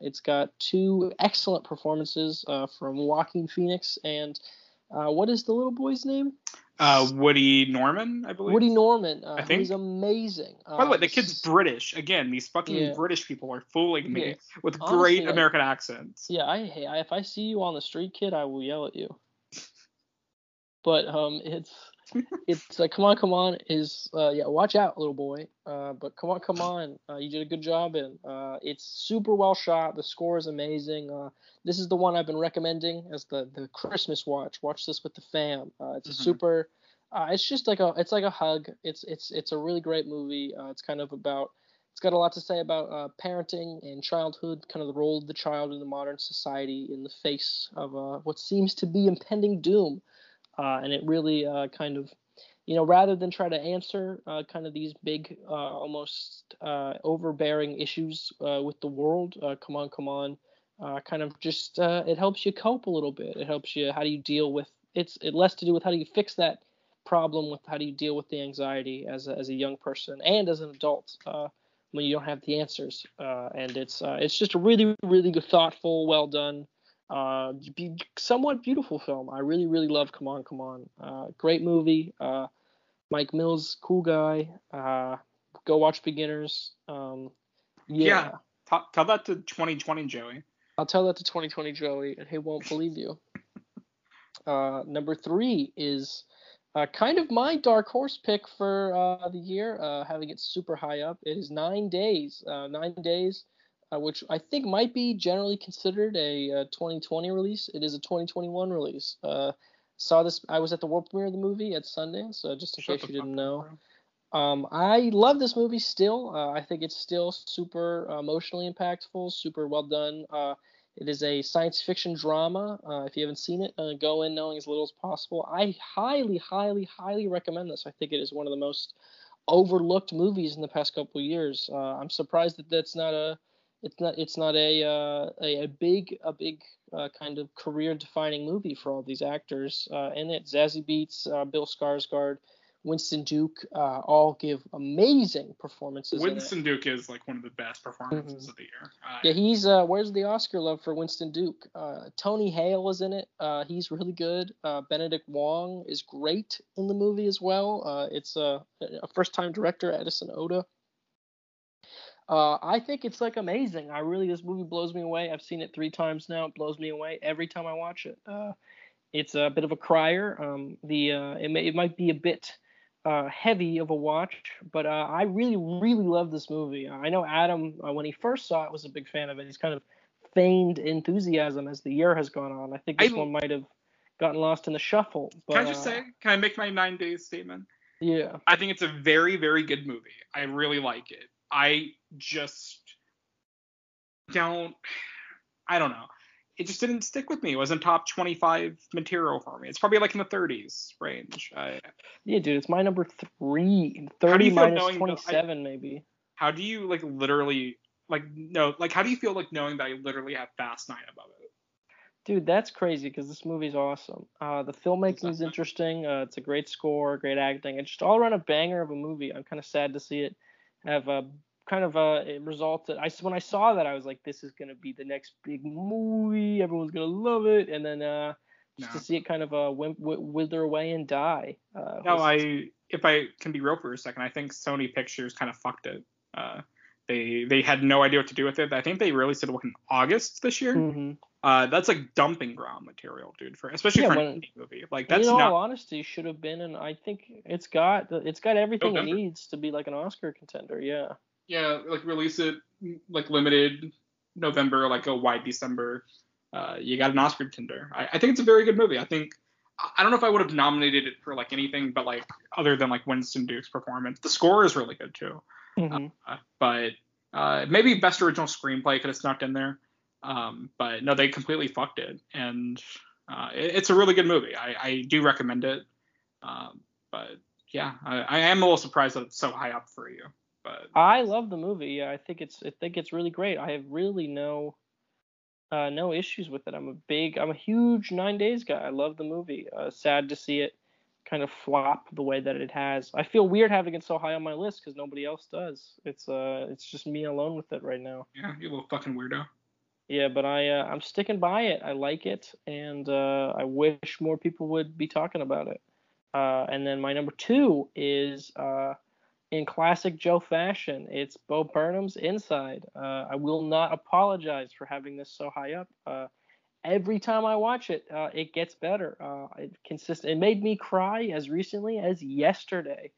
it's got two excellent performances from Joaquin Phoenix and what is the little boy's name? Uh, Woody Norman, I believe. Woody Norman, uh, I think. he's amazing. By the way, the kid's British. Again, these fucking yeah. British people are fooling me yeah. with Honestly, great American accents. Yeah, I hate. If I see you on the street, kid, I will yell at you. but um, it's it's like come on, come on is uh, yeah, watch out, little boy. Uh, but come on, come on, uh, you did a good job, and uh, it's super well shot. The score is amazing. Uh, this is the one I've been recommending as the the Christmas watch. Watch this with the fam. Uh, it's mm-hmm. a super. Uh, it's just like a it's like a hug. It's it's it's a really great movie. Uh, it's kind of about it's got a lot to say about uh, parenting and childhood, kind of the role of the child in the modern society in the face of uh, what seems to be impending doom. Uh, and it really uh, kind of, you know, rather than try to answer uh, kind of these big, uh, almost overbearing issues with the world, come on, come on, uh, kind of just uh, it helps you cope a little bit. It helps you how do you deal with it's it less to do with how do you fix that problem with how do you deal with the anxiety as a, as a young person and as an adult uh, when you don't have the answers. Uh, and it's uh, it's just a really really good, thoughtful, well done, uh, be, somewhat beautiful film. I really really love Come On Come On. Uh, great movie. Uh, Mike Mills, cool guy. Uh, go watch Beginners. Um, yeah. yeah. Tell that to 2020 Joey. I'll tell that to 2020 Joey, and he won't believe you. Uh, number three is uh, kind of my dark horse pick for uh, the year, uh, having it super high up. It is Nine Days. Uh, nine Days, uh, which I think might be generally considered a, 2020 release. It is a 2021 release. saw this. I was at the world premiere of the movie at Sundance, just in Shut case you didn't know. Um, I love this movie still. Uh, I think it's still super emotionally impactful, super well done. Uh, it is a science fiction drama. Uh, if you haven't seen it, uh, go in knowing as little as possible. I highly, highly, highly recommend this. I think it is one of the most overlooked movies in the past couple years. Uh, I'm surprised that that's not a it's not it's not a uh, a, a, big a big uh, kind of career defining movie for all these actors uh, in it. Zazie Beetz, Bill Skarsgård, Winston Duke uh, all give amazing performances. Winston Duke is like one of the best performances mm-hmm. of the year. Uh, yeah, he's uh, where's the Oscar love for Winston Duke? Uh, Tony Hale is in it. Uh, he's really good. Uh, Benedict Wong is great in the movie as well. it's a, a first-time director, Edson Oda. I think it's like amazing. I really this movie blows me away. I've seen it three times now. It blows me away every time I watch it. it's a bit of a crier. Um, the it, may, it might be a bit uh, heavy of a watch, but uh, I really, really love this movie. I know Adam, uh, when he first saw it, was a big fan of it. He's kind of feigned enthusiasm as the year has gone on. I think this I, one might have gotten lost in the shuffle. But, can I just say, can I make my nine days statement? Yeah. I think it's a very, very good movie. I really like it. I just don't. I don't know it just didn't stick with me. It wasn't top 25 material for me. It's probably like in the 30s range. I, yeah, dude, it's my number three. 30 minus 27, I, maybe. How do you like literally like no like how do you feel like knowing that I literally have Fast Nine above it? Dude, that's crazy because this movie's awesome. Uh, the filmmaking is interesting. Uh, it's a great score, great acting. It's just all around a banger of a movie. I'm kind of sad to see it have a kind of a result that I when I saw that, I was like, this is gonna be the next big movie. Everyone's gonna love it. And then uh, just No. to see it kind of uh, wither away and die. Uh, No, was- I if I can be real for a second, I think Sony Pictures kind of fucked it. Uh, they they had no idea what to do with it. I think they released it in August this year. Mhm. Uh, that's like dumping ground material, dude. For especially Yeah, for indie movie, like that's in all not. honesty, should have been, and I think it's got it's got everything it needs to be like an Oscar contender. Yeah. Yeah, like release it like limited November, like a wide December. Uh, you got an Oscar contender. I, I think it's a very good movie. I think I don't know if I would have nominated it for like anything, but like other than like Winston Duke's performance, the score is really good too. Mhm. Uh, but uh, maybe best original screenplay could have snuck in there. Um, but no, they completely fucked it, and uh, it- it's a really good movie. I, I do recommend it. Um, but yeah, I, I am a little surprised that it's so high up for you. But I love the movie. Yeah, I think it's I think it's really great. I have really no uh, no issues with it. I'm a big I'm a huge Nine Days guy. I love the movie. Uh, sad to see it kind of flop the way that it has. I feel weird having it so high on my list because nobody else does. It's uh it's just me alone with it right now. yeah, you little fucking weirdo. Yeah, but I uh, I'm sticking by it. I like it, and uh, I wish more people would be talking about it. Uh, and then my number two is uh, in classic Joe fashion. It's Bo Burnham's Inside. Uh, I will not apologize for having this so high up. Uh, every time I watch it, it gets better. It consist- It made me cry as recently as yesterday.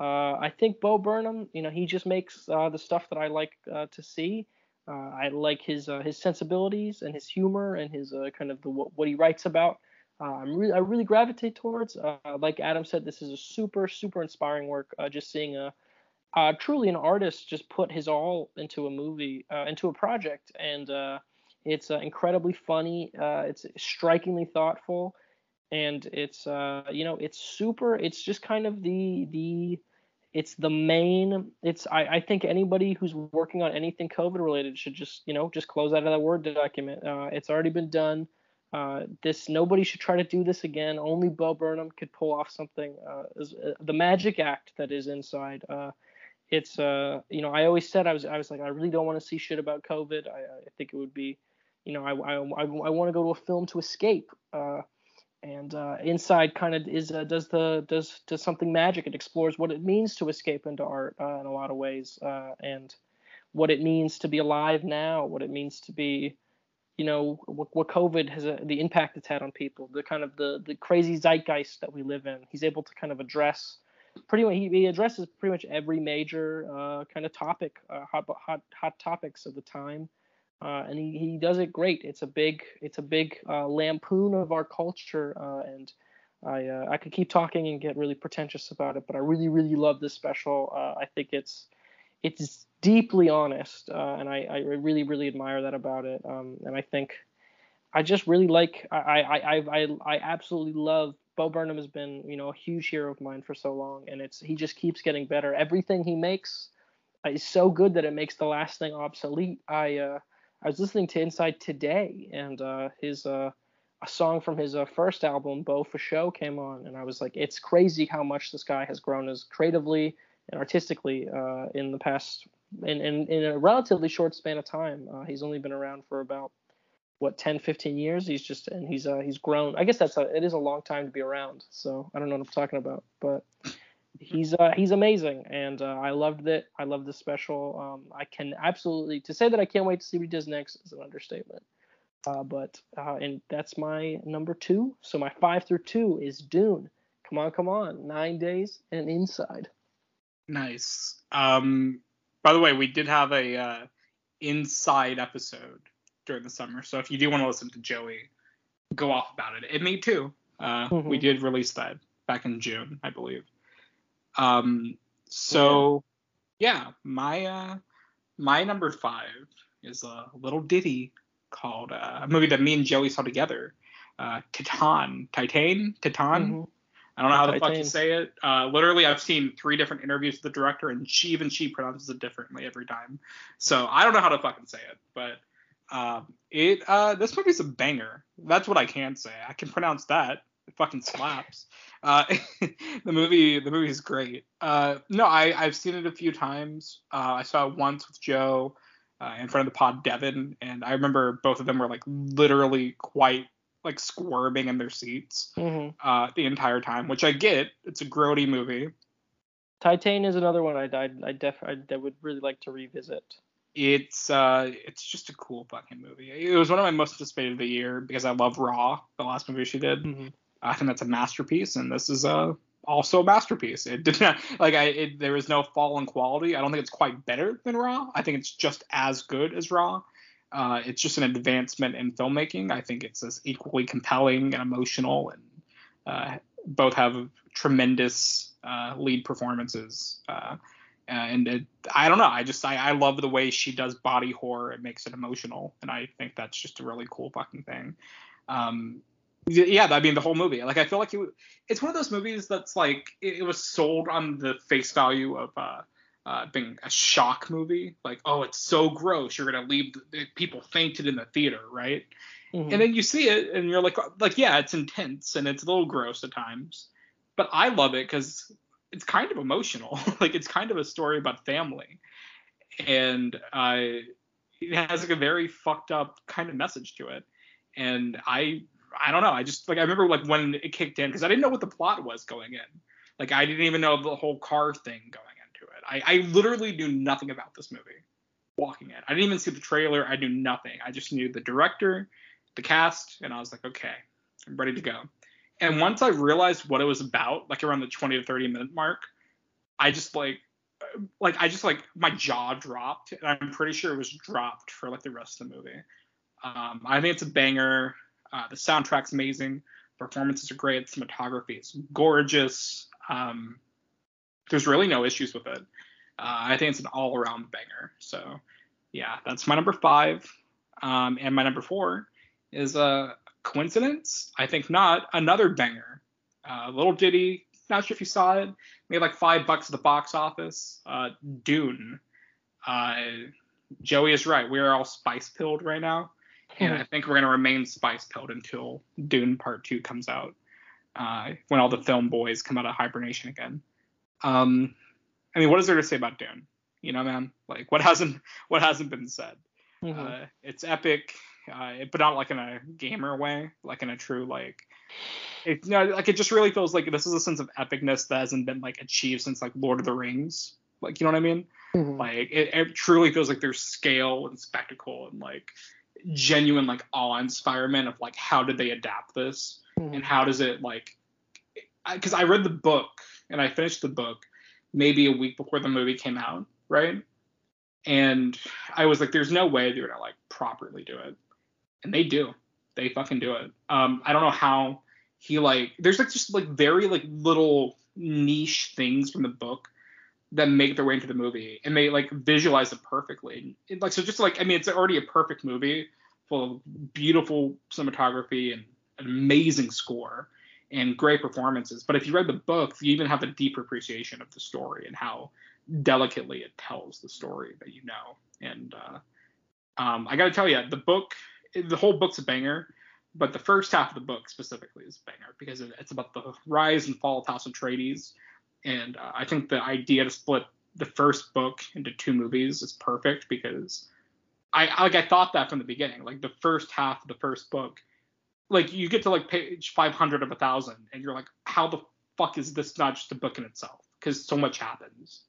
I think Bo Burnham, you know, he just makes the stuff that I like to see. Uh, I like his uh, his sensibilities and his humor and his uh, kind of the what, he writes about. Uh, I'm really I really gravitate towards. Uh, like Adam said, this is a super super inspiring work. Uh, just seeing a truly an artist just put his all into a movie, into a project, and it's incredibly funny. It's strikingly thoughtful, and it's you know it's super. It's just kind of the the it's the main it's I, I think anybody who's working on anything covid related should just you know just close out of that word document. Uh, it's already been done. Uh, this nobody should try to do this again. Only bo burnham could pull off something uh, is, uh, the magic act that is inside. Uh, it's uh you know i always said i was i was like i really don't want to see shit about covid. I, I think it would be you know i i, I, I want to go to a film to escape and uh, inside kind of is uh, does the does does something magic. It explores what it means to escape into art uh, in a lot of ways uh, and what it means to be alive now what it means to be you know what, what covid has uh the impact it's had on people the kind of the the crazy zeitgeist that we live in. He's able to kind of address pretty much he, addresses pretty much every major uh, kind of topic hot hot hot topics of the time uh, and he, he does it great. It's a big it's a big uh, lampoon of our culture, uh, and I uh, I could keep talking and get really pretentious about it, but I really really love this special. Uh, I think it's it's deeply honest, uh, and I, I really really admire that about it. Um, and I think I just really like I I I I, I absolutely love. Bo Burnham has been you know a huge hero of mine for so long, and it's he just keeps getting better. Everything he makes is so good that it makes the last thing obsolete. I I was listening to Inside today, and uh, his uh, a song from his uh, first album, "Bo fo Sho," came on, and I was like, it's crazy how much this guy has grown as creatively and artistically uh, in the past, in, in in a relatively short span of time. Uh, he's only been around for about what 10, 15 years. He's just and he's uh, he's grown. I guess that's a it is a long time to be around. So I don't know what I'm talking about, but he's uh, he's amazing, and uh, I loved it. I loved the special. Um, I can absolutely to say that I can't wait to see what he does next is an understatement. Uh, but uh, and that's my number two. So my five through two is Dune. Come on, come on, nine days and Inside. Nice. Um, by the way, we did have a uh, inside episode during the summer, so if you do want to listen to Joey go off about it, and me too. Uh, Mhm. We did release that back in June, I believe. Um, so yeah, my uh, my number five is a little ditty called uh, a movie that me and Joey saw together. Uh, Titan, Titan, Titan. Mhm. I don't know how the fuck you say it. Uh, literally, I've seen three different interviews with the director, and she even she pronounces it differently every time. So I don't know how to fucking say it, but um, it uh, this movie's a banger. That's what I can say. I can pronounce that. It fucking slaps. Uh, the movie, the movie is great. Uh, no, I I've seen it a few times. Uh, I saw it once with Joe uh, in front of the pod, Devin, and I remember both of them were like literally quite like squirming in their seats hmm uh, the entire time, which I get. It's a grody movie. Titane is another one I I I def I, I would really like to revisit. It's uh, it's just a cool fucking movie. It was one of my most anticipated of the year because I love Raw, the last movie she did. hmm I think that's a masterpiece, and this is uh, also a masterpiece. It did not like I it, there is no fall in quality. I don't think it's quite better than Raw. I think it's just as good as Raw. Uh, it's just an advancement in filmmaking. I think it's as equally compelling and emotional, and uh, both have tremendous uh, lead performances. Uh, and it, I don't know. I just I, I love the way she does body horror. It makes it emotional, and I think that's just a really cool fucking thing. Um, yeah, I mean the whole movie. Like I feel like it, it's one of those movies that's like it, it was sold on the face value of uh, uh, being a shock movie. Like oh, it's so gross, you're gonna leave the, the people fainted in the theater, right? Mhm. And then you see it, and you're like like yeah, it's intense and it's a little gross at times, but I love it because it's kind of emotional. like it's kind of a story about family, and uh, it has like a very fucked up kind of message to it. And I I don't know. I just like I remember like when it kicked in because I didn't know what the plot was going in. Like I didn't even know the whole car thing going into it. I, I literally knew nothing about this movie walking in. I didn't even see the trailer. I knew nothing. I just knew the director, the cast, and I was like, okay, I'm ready to go. And once I realized what it was about, like around the 20 to 30 minute mark, I just like like I just like my jaw dropped, and I'm pretty sure it was dropped for like the rest of the movie. Um, I think it's a banger. Uh, the soundtrack's amazing. Performances are great. Cinematography is gorgeous. Um, there's really no issues with it. Uh, I think it's an all-around banger. So, yeah, that's my number five. Um, and my number four is a coincidence. I think not. Another banger. Uh, little ditty. Not sure if you saw it. Made like five bucks at the box office. Uh, Dune. Uh, Joey is right. We are all spice pilled right now and I think we're gonna remain spice pilled until Dune Part Two comes out, uh, when all the film boys come out of hibernation again. Um, I mean, what is there to say about Dune? You know, man, like what hasn't what hasn't been said? Mhm. Uh, it's epic, uh, but not like in a gamer way, like in a true like. It, you know, like it just really feels like this is a sense of epicness that hasn't been like achieved since like Lord of the Rings. Like you know what I mean? Mhm. Like it, it truly feels like there's scale and spectacle and like genuine like awe inspirement of like how did they adapt this Mhm. and how does it like because I, read the book and I finished the book maybe a week before the movie came out, right? And I was like, there's no way they're gonna like properly do it, and they do. They fucking do it. Um, I don't know how he like. There's like just like very like little niche things from the book that make their way into the movie, and they like visualize it perfectly. It, like so, just like I mean, it's already a perfect movie full of beautiful cinematography and an amazing score and great performances. But if you read the book, you even have a deeper appreciation of the story and how delicately it tells the story that you know. And uh, um, I got to tell you, the book, the whole book's a banger, but the first half of the book specifically is a banger because it's about the rise and fall of House Atreides. And uh, I think the idea to split the first book into two movies is perfect because I like I thought that from the beginning. Like the first half of the first book like you get to like page 500 of a thousand and you're like how the fuck is this not just a book in itself? Because so much happens.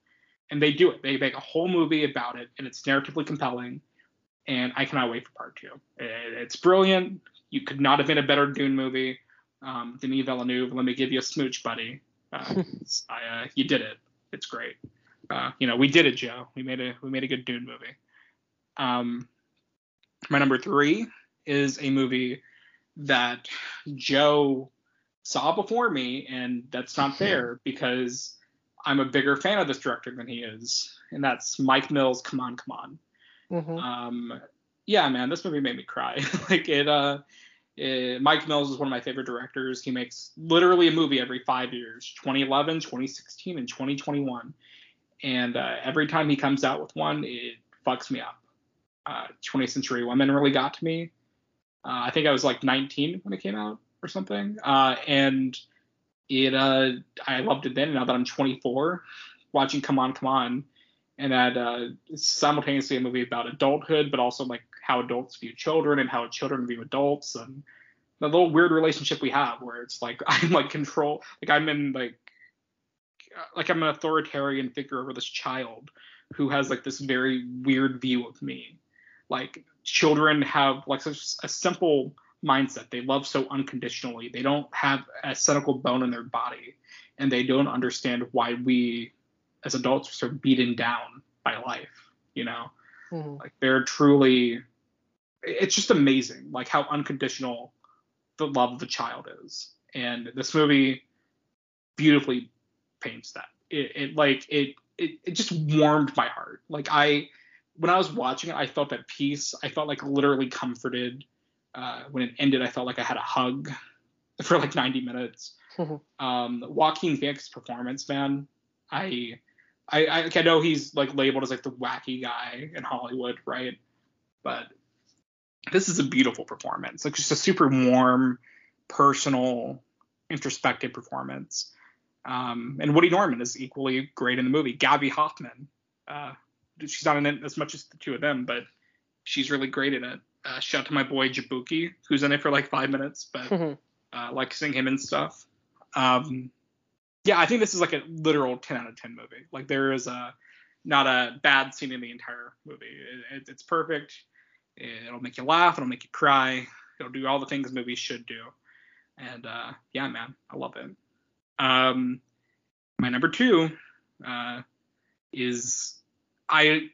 And they do it. They make a whole movie about it and it's narratively compelling and i cannot wait for part two. It's brilliant. You could not have made a better dune movie um, denis villeneuve. Let me give you a smooch buddy uh, I, uh, you did it it's great uh, you know we did it joe we made a we made a good dune movie um, my number three is a movie that Joe saw before me, and that's not fair because I'm a bigger fan of this director than he is, and that's Mike Mills. Come on, come on. Mhm. Um, yeah, man, this movie made me cry. like it, uh, it, Mike Mills is one of my favorite directors. He makes literally a movie every five years 2011, 2016, and 2021. And uh, every time he comes out with one, it fucks me up. Uh, 20th Century Women really got to me. Uh, I think I was like 19 when it came out. or something. Uh, and it uh, I loved it then. Now that I'm 24, watching Come On, Come On, and that uh, simultaneously a movie about adulthood, but also like how adults view children and how children view adults, and the little weird relationship we have where it's like I'm like control, like I'm in like like I'm an authoritarian figure over this child who has like this very weird view of me. Like children have like such a simple mindset. They love so unconditionally. They don't have a cynical bone in their body, and they don't understand why we as adults are so beaten down by life. You know, mm-hmm. like they're truly. It's just amazing, like how unconditional the love of the child is, and this movie beautifully paints that. It, it like it, it it just warmed my heart. Like I when I was watching it, I felt at peace. I felt like literally comforted. Uh, when it ended, I felt like I had a hug for like 90 minutes. Mm-hmm. Um, Joaquin Phoenix's performance, man, I, I, I, I know he's like labeled as like the wacky guy in Hollywood, right? But this is a beautiful performance, like just a super warm, personal, introspective performance. Um, and Woody Norman is equally great in the movie. Gaby Hoffmann, uh, she's not in it as much as the two of them, but she's really great in it. Uh, shout out to my boy Jaboukie, who's in it for like five minutes, but mm-hmm. uh, like seeing him and stuff. Um, yeah, I think this is like a literal 10 out of 10 movie. Like there is a not a bad scene in the entire movie. It, it, it's perfect. It'll make you laugh. It'll make you cry. It'll do all the things movies should do. And uh, yeah, man, I love it. Um, my number two uh, is I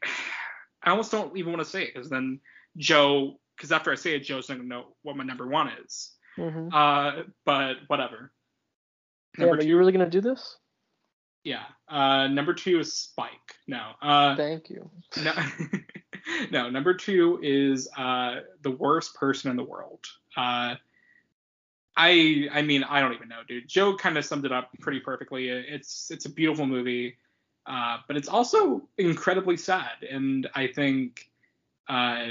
I almost don't even want to say it because then Joe, because after I say it, Joe's not gonna know what my number one is. Mm-hmm. Uh, but whatever. Number yeah, but you really gonna do this? Yeah. Uh, number two is Spike. No. Uh, Thank you. No. no. Number two is uh, the worst person in the world. Uh, I I mean I don't even know, dude. Joe kind of summed it up pretty perfectly. It's it's a beautiful movie. Uh, but it's also incredibly sad, and I think uh,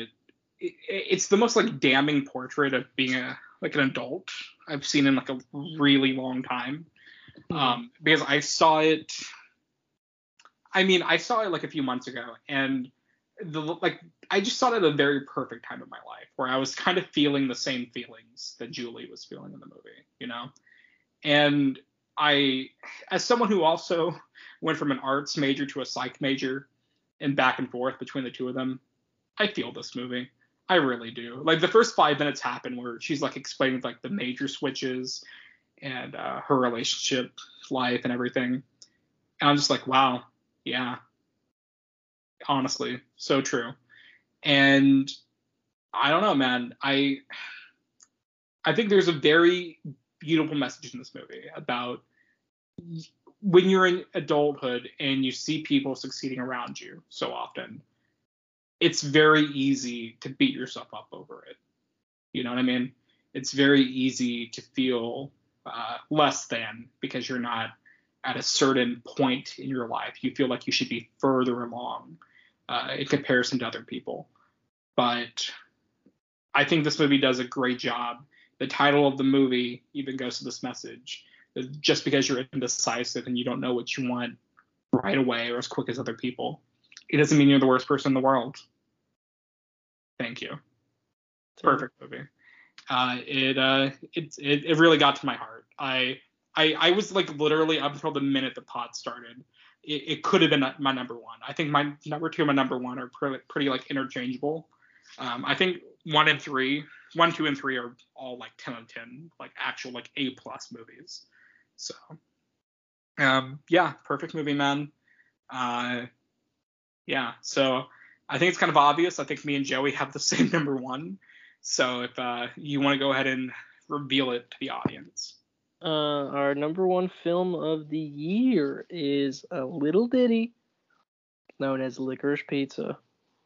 it, it's the most like damning portrait of being a like an adult I've seen in like a really long time. Mm-hmm. Um, because I saw it. I mean, I saw it like a few months ago, and the like I just saw it at a very perfect time of my life where I was kind of feeling the same feelings that Julie was feeling in the movie, you know. And I, as someone who also went from an arts major to a psych major and back and forth between the two of them, I feel this movie. I really do. Like the first five minutes happen where she's like explaining like the major switches and uh, her relationship life and everything. And I'm just like, wow, yeah. Honestly, so true. And I don't know, man. I I think there's a very beautiful message in this movie about when you're in adulthood and you see people succeeding around you so often, it's very easy to beat yourself up over it. You know what I mean? It's very easy to feel uh, less than because you're not at a certain point in your life. You feel like you should be further along uh, in comparison to other people. But I think this movie does a great job. The title of the movie even goes to this message just because you're indecisive and you don't know what you want right away or as quick as other people, it doesn't mean you're the worst person in the world. Thank you. It's a perfect movie. Uh, it, uh, it, it it really got to my heart. I I I was like literally up until the minute the pod started. It, it could have been my number one. I think my number two and my number one are pretty, pretty like interchangeable. Um, I think one and three, one, two, and three are all like ten out of ten, like actual like A plus movies. So, um, yeah, perfect movie, man. Uh, yeah, so I think it's kind of obvious. I think me and Joey have the same number one. So if uh, you want to go ahead and reveal it to the audience. Uh, our number one film of the year is a little ditty known as Licorice Pizza.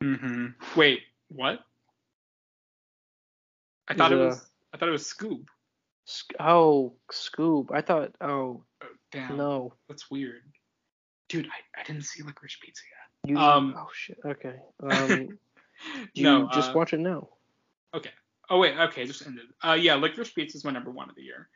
Mm-hmm. Wait, what? I thought it was. I thought it was Scoob. Oh, Scoob. I thought. Oh, oh, damn. No. That's weird. Dude, I, I didn't see Licorice Pizza yet. You, um. Oh shit. Okay. Um. you no, just uh, watch it now. Okay. Oh wait, okay, just ended. Uh, yeah, Licorice Pizza is my number one of the year.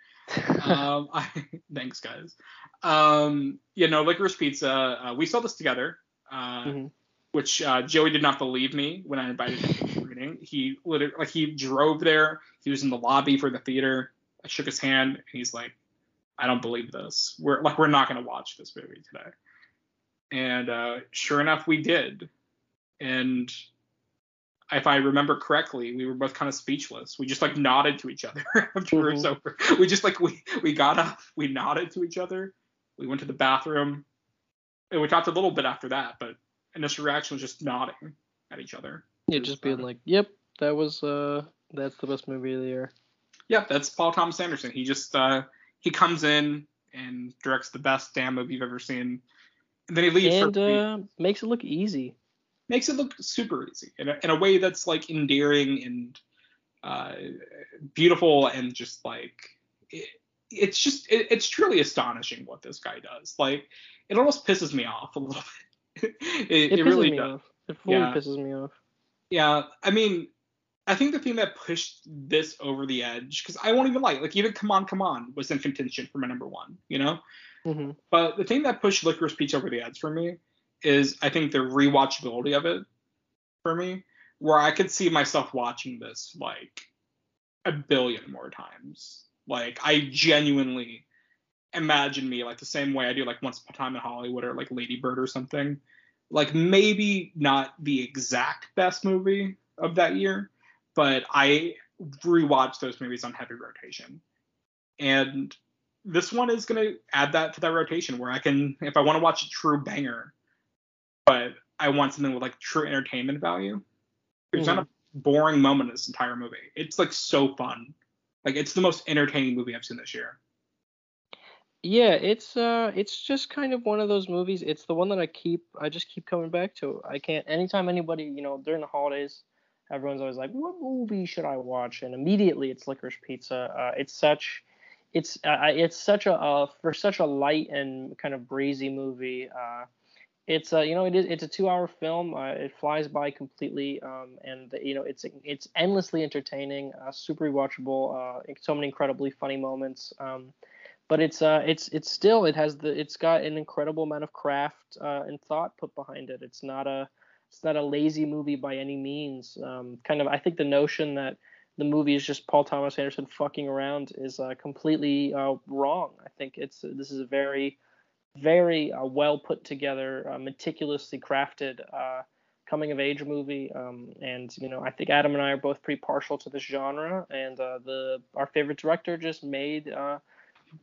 um, I, thanks guys. Um, yeah, no, Licorice Pizza. Uh, we saw this together. Uh, mm-hmm. Which uh, Joey did not believe me when I invited him to the screening. He literally, like, he drove there. He was in the lobby for the theater. I shook his hand, and he's like, "I don't believe this. We're like, we're not gonna watch this movie today." And uh, sure enough, we did. And if I remember correctly, we were both kind of speechless. We just like nodded to each other after mm-hmm. it was over. We just like we we got up, we nodded to each other. We went to the bathroom, and we talked a little bit after that. But initial reaction was just nodding at each other. Yeah, just being like, "Yep, that was uh, that's the best movie of the year." Yep, that's Paul Thomas Anderson. He just uh, he comes in and directs the best damn movie you've ever seen, and then he leaves. And uh, makes it look easy makes it look super easy in a, in a way that's like endearing and uh, beautiful and just like it, it's just it, it's truly astonishing what this guy does. Like it almost pisses me off a little bit. it, it, it really does. Off. It fully yeah. pisses me off. Yeah, I mean, I think the thing that pushed this over the edge, because I won't even lie, like even Come On, Come On was in contention for my number one, you know. Mm-hmm. But the thing that pushed Licorice Pizza over the edge for me is I think the rewatchability of it for me, where I could see myself watching this like a billion more times. Like I genuinely imagine me like the same way I do like Once Upon a Time in Hollywood or like Lady Bird or something. Like maybe not the exact best movie of that year, but I rewatch those movies on heavy rotation. And this one is to add that to that rotation where I can, if I want to watch a true banger, but I want something with like true entertainment value. There's mm-hmm. not a boring moment in this entire movie. It's like so fun. Like it's the most entertaining movie I've seen this year. Yeah, it's uh it's just kind of one of those movies. It's the one that I keep I just keep coming back to. I can't anytime anybody, you know, during the holidays, everyone's always like, "What movie should I watch?" And immediately it's Licorice Pizza. Uh, it's such it's uh, it's such a uh, for such a light and kind of breezy movie. Uh, it's uh, you know it is it's a two hour film uh, it flies by completely um, and you know it's it's endlessly entertaining uh, super rewatchable uh, so many incredibly funny moments um, but it's uh it's it's still it has the it's got an incredible amount of craft and thought put behind it it's not a it's not a lazy movie by any means um, kind of I think the notion that the movie is just Paul Thomas Anderson fucking around is completely wrong. I think it's this is a very very uh, well put together, uh, meticulously crafted uh, coming of age movie. Um, and you know, I think Adam and I are both pretty partial to this genre. And uh, the our favorite director just made uh,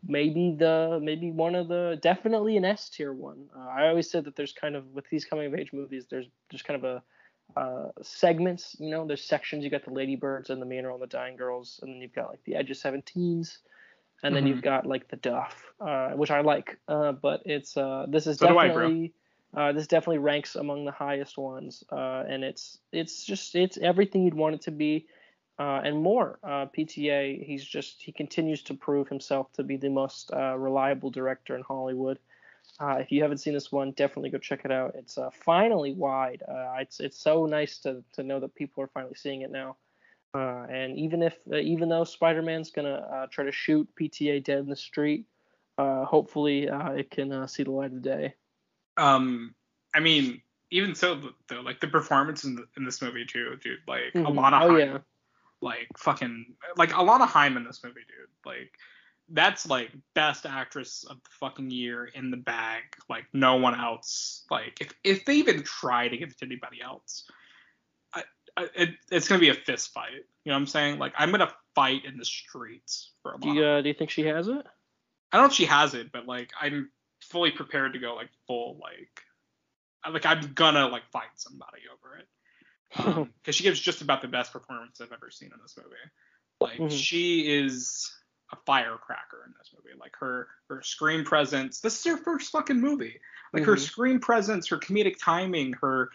maybe the maybe one of the definitely an S tier one. Uh, I always said that there's kind of with these coming of age movies, there's there's kind of a segments, you know, there's sections. You got the Ladybirds and the Man and the Dying Girls, and then you've got like the Edge of Seventeens, and then mm-hmm. you've got like the Duff, uh, which I like, uh, but it's uh, this is so definitely I, uh, this definitely ranks among the highest ones, uh, and it's it's just it's everything you'd want it to be, uh, and more. PTA, he's just he continues to prove himself to be the most reliable director in Hollywood. if you haven't seen this one, definitely go check it out. It's finally wide. it's it's so nice to to know that people are finally seeing it now. Uh, and even if, uh, even though Spider-Man's gonna uh, try to shoot PTA dead in the street, uh, hopefully uh, it can uh, see the light of day. Um, I mean, even so, though, like the performance in, the, in this movie too, dude. Like mm-hmm. Alana oh, Haim, yeah. like fucking, like Alana Haim in this movie, dude. Like that's like best actress of the fucking year in the bag. Like no one else. Like if if they even try to give it to anybody else, it, it's gonna be a fist fight. You know what I'm saying? Like I'm gonna fight in the streets for a do you, uh, do you think she has it? I don't know if she has it, but like I'm fully prepared to go like full like like I'm gonna like fight somebody over it because um, she gives just about the best performance I've ever seen in this movie. Like mm-hmm. she is a firecracker in this movie. Like her her screen presence. This is her first fucking movie. Like mm-hmm. her screen presence, her comedic timing, her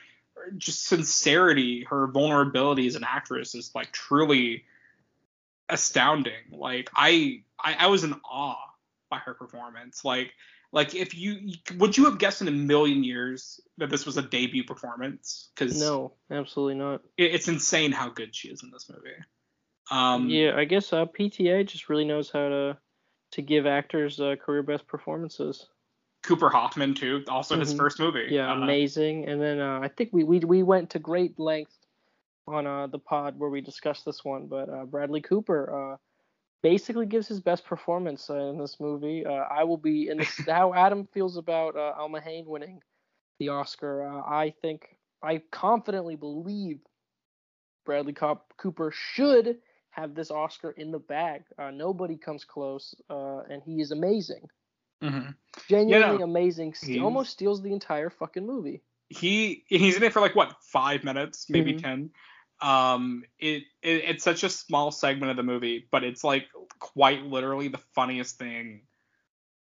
just sincerity, her vulnerability as an actress is like truly astounding. Like I, I, I was in awe by her performance. Like, like if you would you have guessed in a million years that this was a debut performance? Because no, absolutely not. It, it's insane how good she is in this movie. Um, yeah, I guess uh, PTA just really knows how to to give actors uh, career best performances. Cooper Hoffman too, also his Mhm. first movie. Yeah, Uh, amazing. And then uh, I think we, we we went to great length on uh, the pod where we discussed this one, but uh, Bradley Cooper uh, basically gives his best performance uh, in this movie. Uh, I will be in this, how Adam feels about uh, Alana Haim winning the Oscar. Uh, I think I confidently believe Bradley Cop- Cooper should have this Oscar in the bag. Uh, nobody comes close, uh, and he is amazing. Mhm. Genuinely no, amazing. St- almost steals the entire fucking movie. He he's in it for like what five minutes, maybe Mhm. ten. Um, it, it it's such a small segment of the movie, but it's like quite literally the funniest thing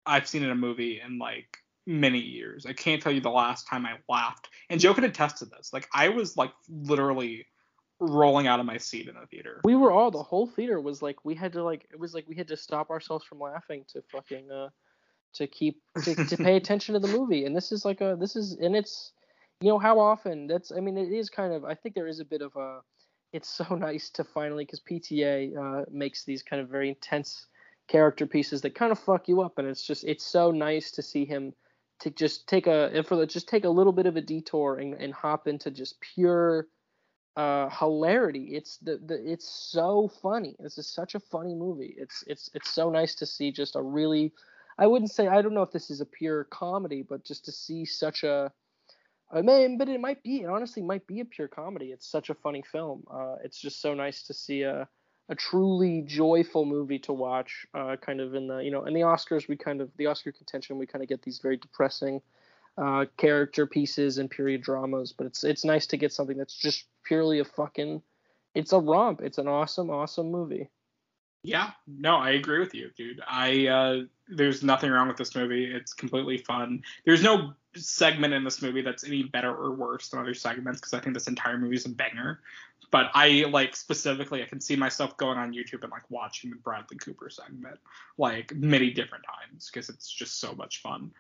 I've seen in a movie in like many years. I can't tell you the last time I laughed. And Joe can attest to this. Like I was like literally rolling out of my seat in the theater. We were all the whole theater was like we had to like it was like we had to stop ourselves from laughing to fucking uh to keep to, to pay attention to the movie. And this is like a this is and it's you know how often that's I mean it is kind of I think there is a bit of a it's so nice to finally because PTA uh, makes these kind of very intense character pieces that kind of fuck you up. And it's just it's so nice to see him to just take a and for the, just take a little bit of a detour and, and hop into just pure uh hilarity. It's the, the it's so funny. This is such a funny movie. It's it's it's so nice to see just a really i wouldn't say i don't know if this is a pure comedy but just to see such a I mean, but it might be. It honestly might be a pure comedy. It's such a funny film. Uh, it's just so nice to see a a truly joyful movie to watch. Uh, kind of in the you know in the Oscars we kind of the Oscar contention we kind of get these very depressing uh, character pieces and period dramas, but it's it's nice to get something that's just purely a fucking. It's a romp. It's an awesome, awesome movie. Yeah, no, I agree with you, dude. I uh there's nothing wrong with this movie. It's completely fun. There's no segment in this movie that's any better or worse than other segments because I think this entire movie is a banger. But I like specifically, I can see myself going on YouTube and like watching the Bradley Cooper segment like many different times because it's just so much fun.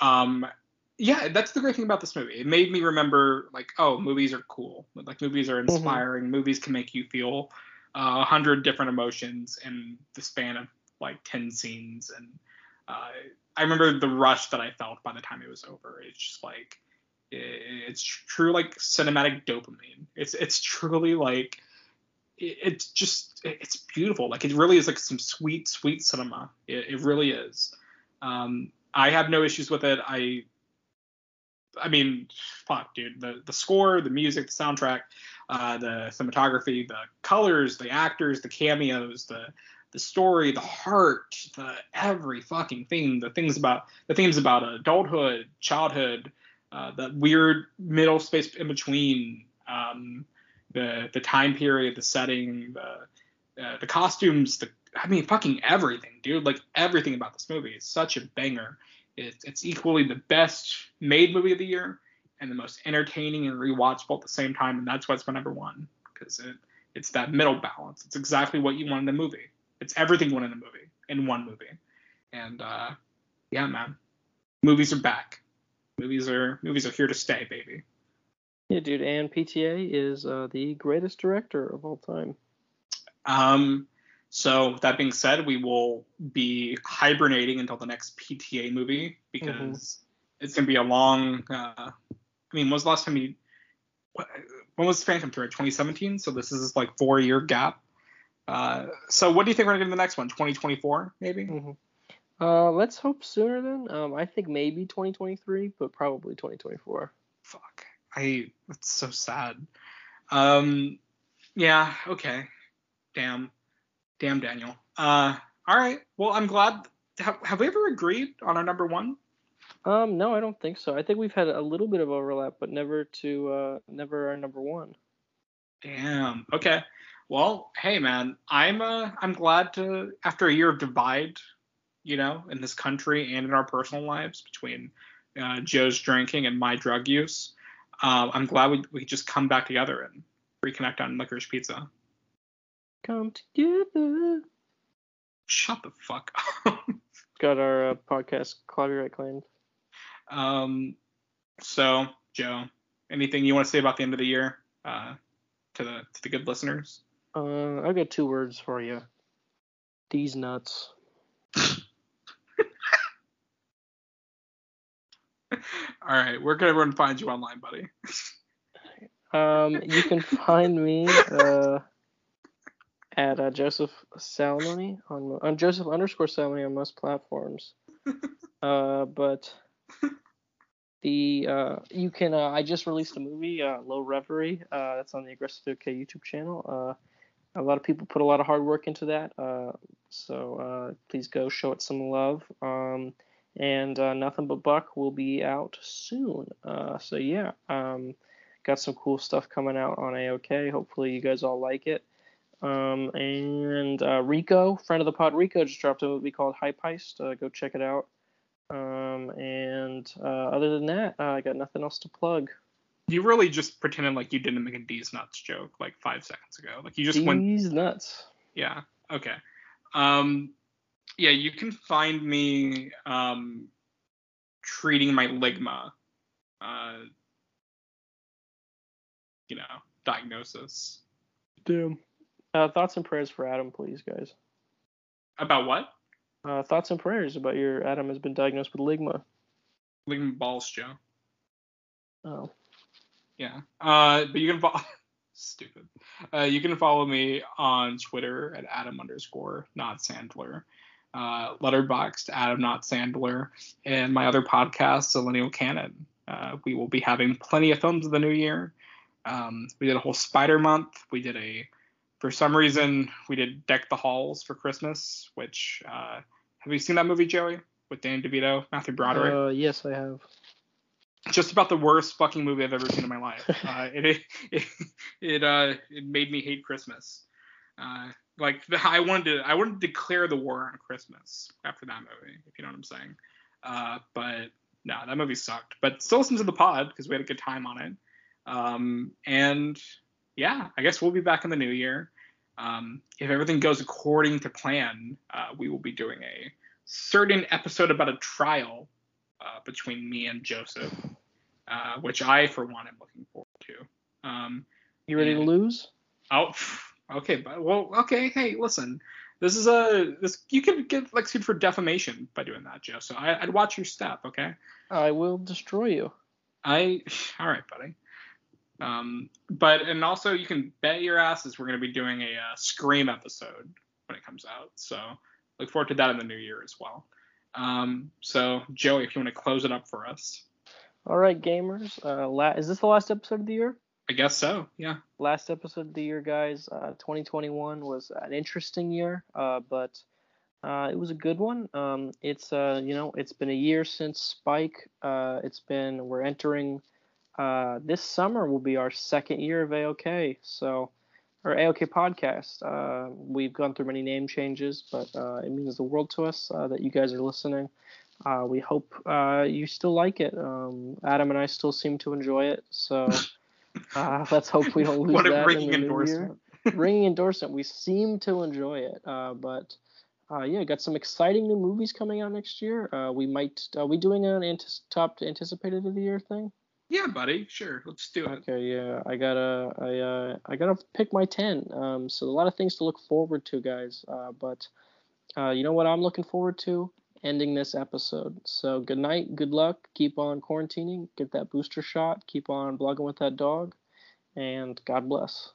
Um, yeah, that's the great thing about this movie. It made me remember like, oh, movies are cool. Like movies are inspiring. Movies can make you feel a hundred different emotions in the span of like ten scenes, and uh, I remember the rush that I felt by the time it was over. It's just like it, it's true like cinematic dopamine. It's it's truly like it, it's just it's beautiful. Like it really is like some sweet sweet cinema. It, it really is. Um, I have no issues with it. I I mean, fuck, dude. The the score, the music, the soundtrack, uh, the cinematography, the colors, the actors, the cameos, the the story, the heart, the every fucking thing, the things about the themes about adulthood, childhood, uh, the weird middle space in between, um, the the time period, the setting, the uh, the costumes, the I mean, fucking everything, dude. Like everything about this movie is such a banger. It's, it's equally the best made movie of the year and the most entertaining and rewatchable at the same time, and that's why it's my number one because it, it's that middle balance. It's exactly what you want in a movie. It's everything you want in a movie in one movie, and uh, yeah, man, movies are back. Movies are movies are here to stay, baby. Yeah, dude. And PTA is uh, the greatest director of all time. Um, so that being said, we will be hibernating until the next PTA movie because it's gonna be a long. Uh, I mean, when was the last time you? When was Phantom Thread? 2017. So this is like four year gap. Uh, so what do you think we're gonna get in the next one? 2024 maybe. Mhm. Uh, let's hope sooner then. Um, I think maybe 2023, but probably 2024. Fuck. I. It's so sad. Um. Yeah. Okay. Damn. Damn, Daniel. Uh. All right. Well, I'm glad. Have, have we ever agreed on our number one? Um, no, I don't think so. I think we've had a little bit of overlap, but never to uh, never our number one. Damn. Okay. Well, hey man, I'm uh I'm glad to after a year of divide, you know, in this country and in our personal lives between uh, Joe's drinking and my drug use. Uh, I'm glad we we just come back together and reconnect on licorice pizza. Come together. Shut the fuck up. Got our uh, podcast copyright claimed. um. So Joe, anything you want to say about the end of the year? Uh, to the to the good listeners. Uh, I got two words for you. These nuts. All right, where can everyone find you online, buddy? Um, you can find me uh, at uh, Joseph Salomone on on Joseph underscore Salomone on most platforms. Uh, but the uh, you can uh, I just released a movie, uh, Low Reverie. Uh, that's on the Aggressive OK YouTube channel. Uh, a lot of people put a lot of hard work into that. Uh, so uh, please go show it some love. Um, and uh, Nothing But Buck will be out soon. Uh, so yeah, um, got some cool stuff coming out on AOK. Hopefully you guys all like it. Um, and uh, Rico, friend of the pod, Rico just dropped a movie called Hype Heist. Uh, go check it out. Um, and uh, other than that, uh, I got nothing else to plug. You really just pretended like you didn't make a D's nuts joke like five seconds ago. Like you just went. These nuts. Yeah. Okay. Um, yeah, you can find me um, treating my ligma. Uh, you know, diagnosis. Damn. Uh, thoughts and prayers for Adam, please, guys. About what? Uh, thoughts and prayers about your Adam has been diagnosed with ligma. Ligma balls, Joe. Oh. Yeah. Uh, but you can follow. Stupid. Uh, you can follow me on Twitter at Adam underscore not Sandler. Uh, Letterboxd Adam not Sandler, and my other podcast, Zillennial Canon. Uh, we will be having plenty of films of the new year. Um, we did a whole Spider Month. We did a, for some reason, we did Deck the Halls for Christmas. Which uh, have you seen that movie, Joey, with Dan DeVito, Matthew Broderick? Uh, yes, I have. just about the worst fucking movie I've ever seen in my life. Uh, it it it uh it made me hate Christmas. Uh, like the, I wanted to I wanted to declare the war on Christmas after that movie, if you know what I'm saying. Uh, but no, that movie sucked. But still listen to the pod because we had a good time on it. Um, and yeah, I guess we'll be back in the new year. Um, if everything goes according to plan, uh, we will be doing a certain episode about a trial uh, between me and Joseph, uh, which I, for one, am looking forward to. Um, You ready to lose? oh, okay, but well, okay. Hey, listen, this is a this you could get like sued for defamation by doing that, Joe. So I, I'd watch your step, okay? I will destroy you. I all right, buddy. Um, but and also you can bet your asses we're gonna be doing a uh, Scream episode when it comes out. So look forward to that in the new year as well. Um, so Joey, if you want to close it up for us, All right, gamers. Uh, la- is this the last episode of the year? I guess so. Yeah. Last episode of the year, guys. Uh, 2021 was an interesting year, uh, but uh, it was a good one. Um, it's uh, you know, it's been a year since Spike. Uh, it's been we're entering. Uh, this summer will be our second year of AOK. So, or AOK podcast. Uh, we've gone through many name changes, but uh, it means the world to us uh, that you guys are listening. Uh, we hope uh, you still like it. Um, Adam and I still seem to enjoy it. So uh, let's hope we don't lose What a that ringing in the new endorsement. ringing endorsement. We seem to enjoy it, uh, but uh, yeah, got some exciting new movies coming out next year. Uh, we might. Are we doing an antis- top anticipated of the year thing? Yeah, buddy. Sure, let's do it. Okay, yeah, I gotta, I, uh, I gotta pick my ten. Um, so a lot of things to look forward to, guys. Uh, but, uh, you know what I'm looking forward to? Ending this episode. So good night, good luck. Keep on quarantining. Get that booster shot. Keep on blogging with that dog, and God bless.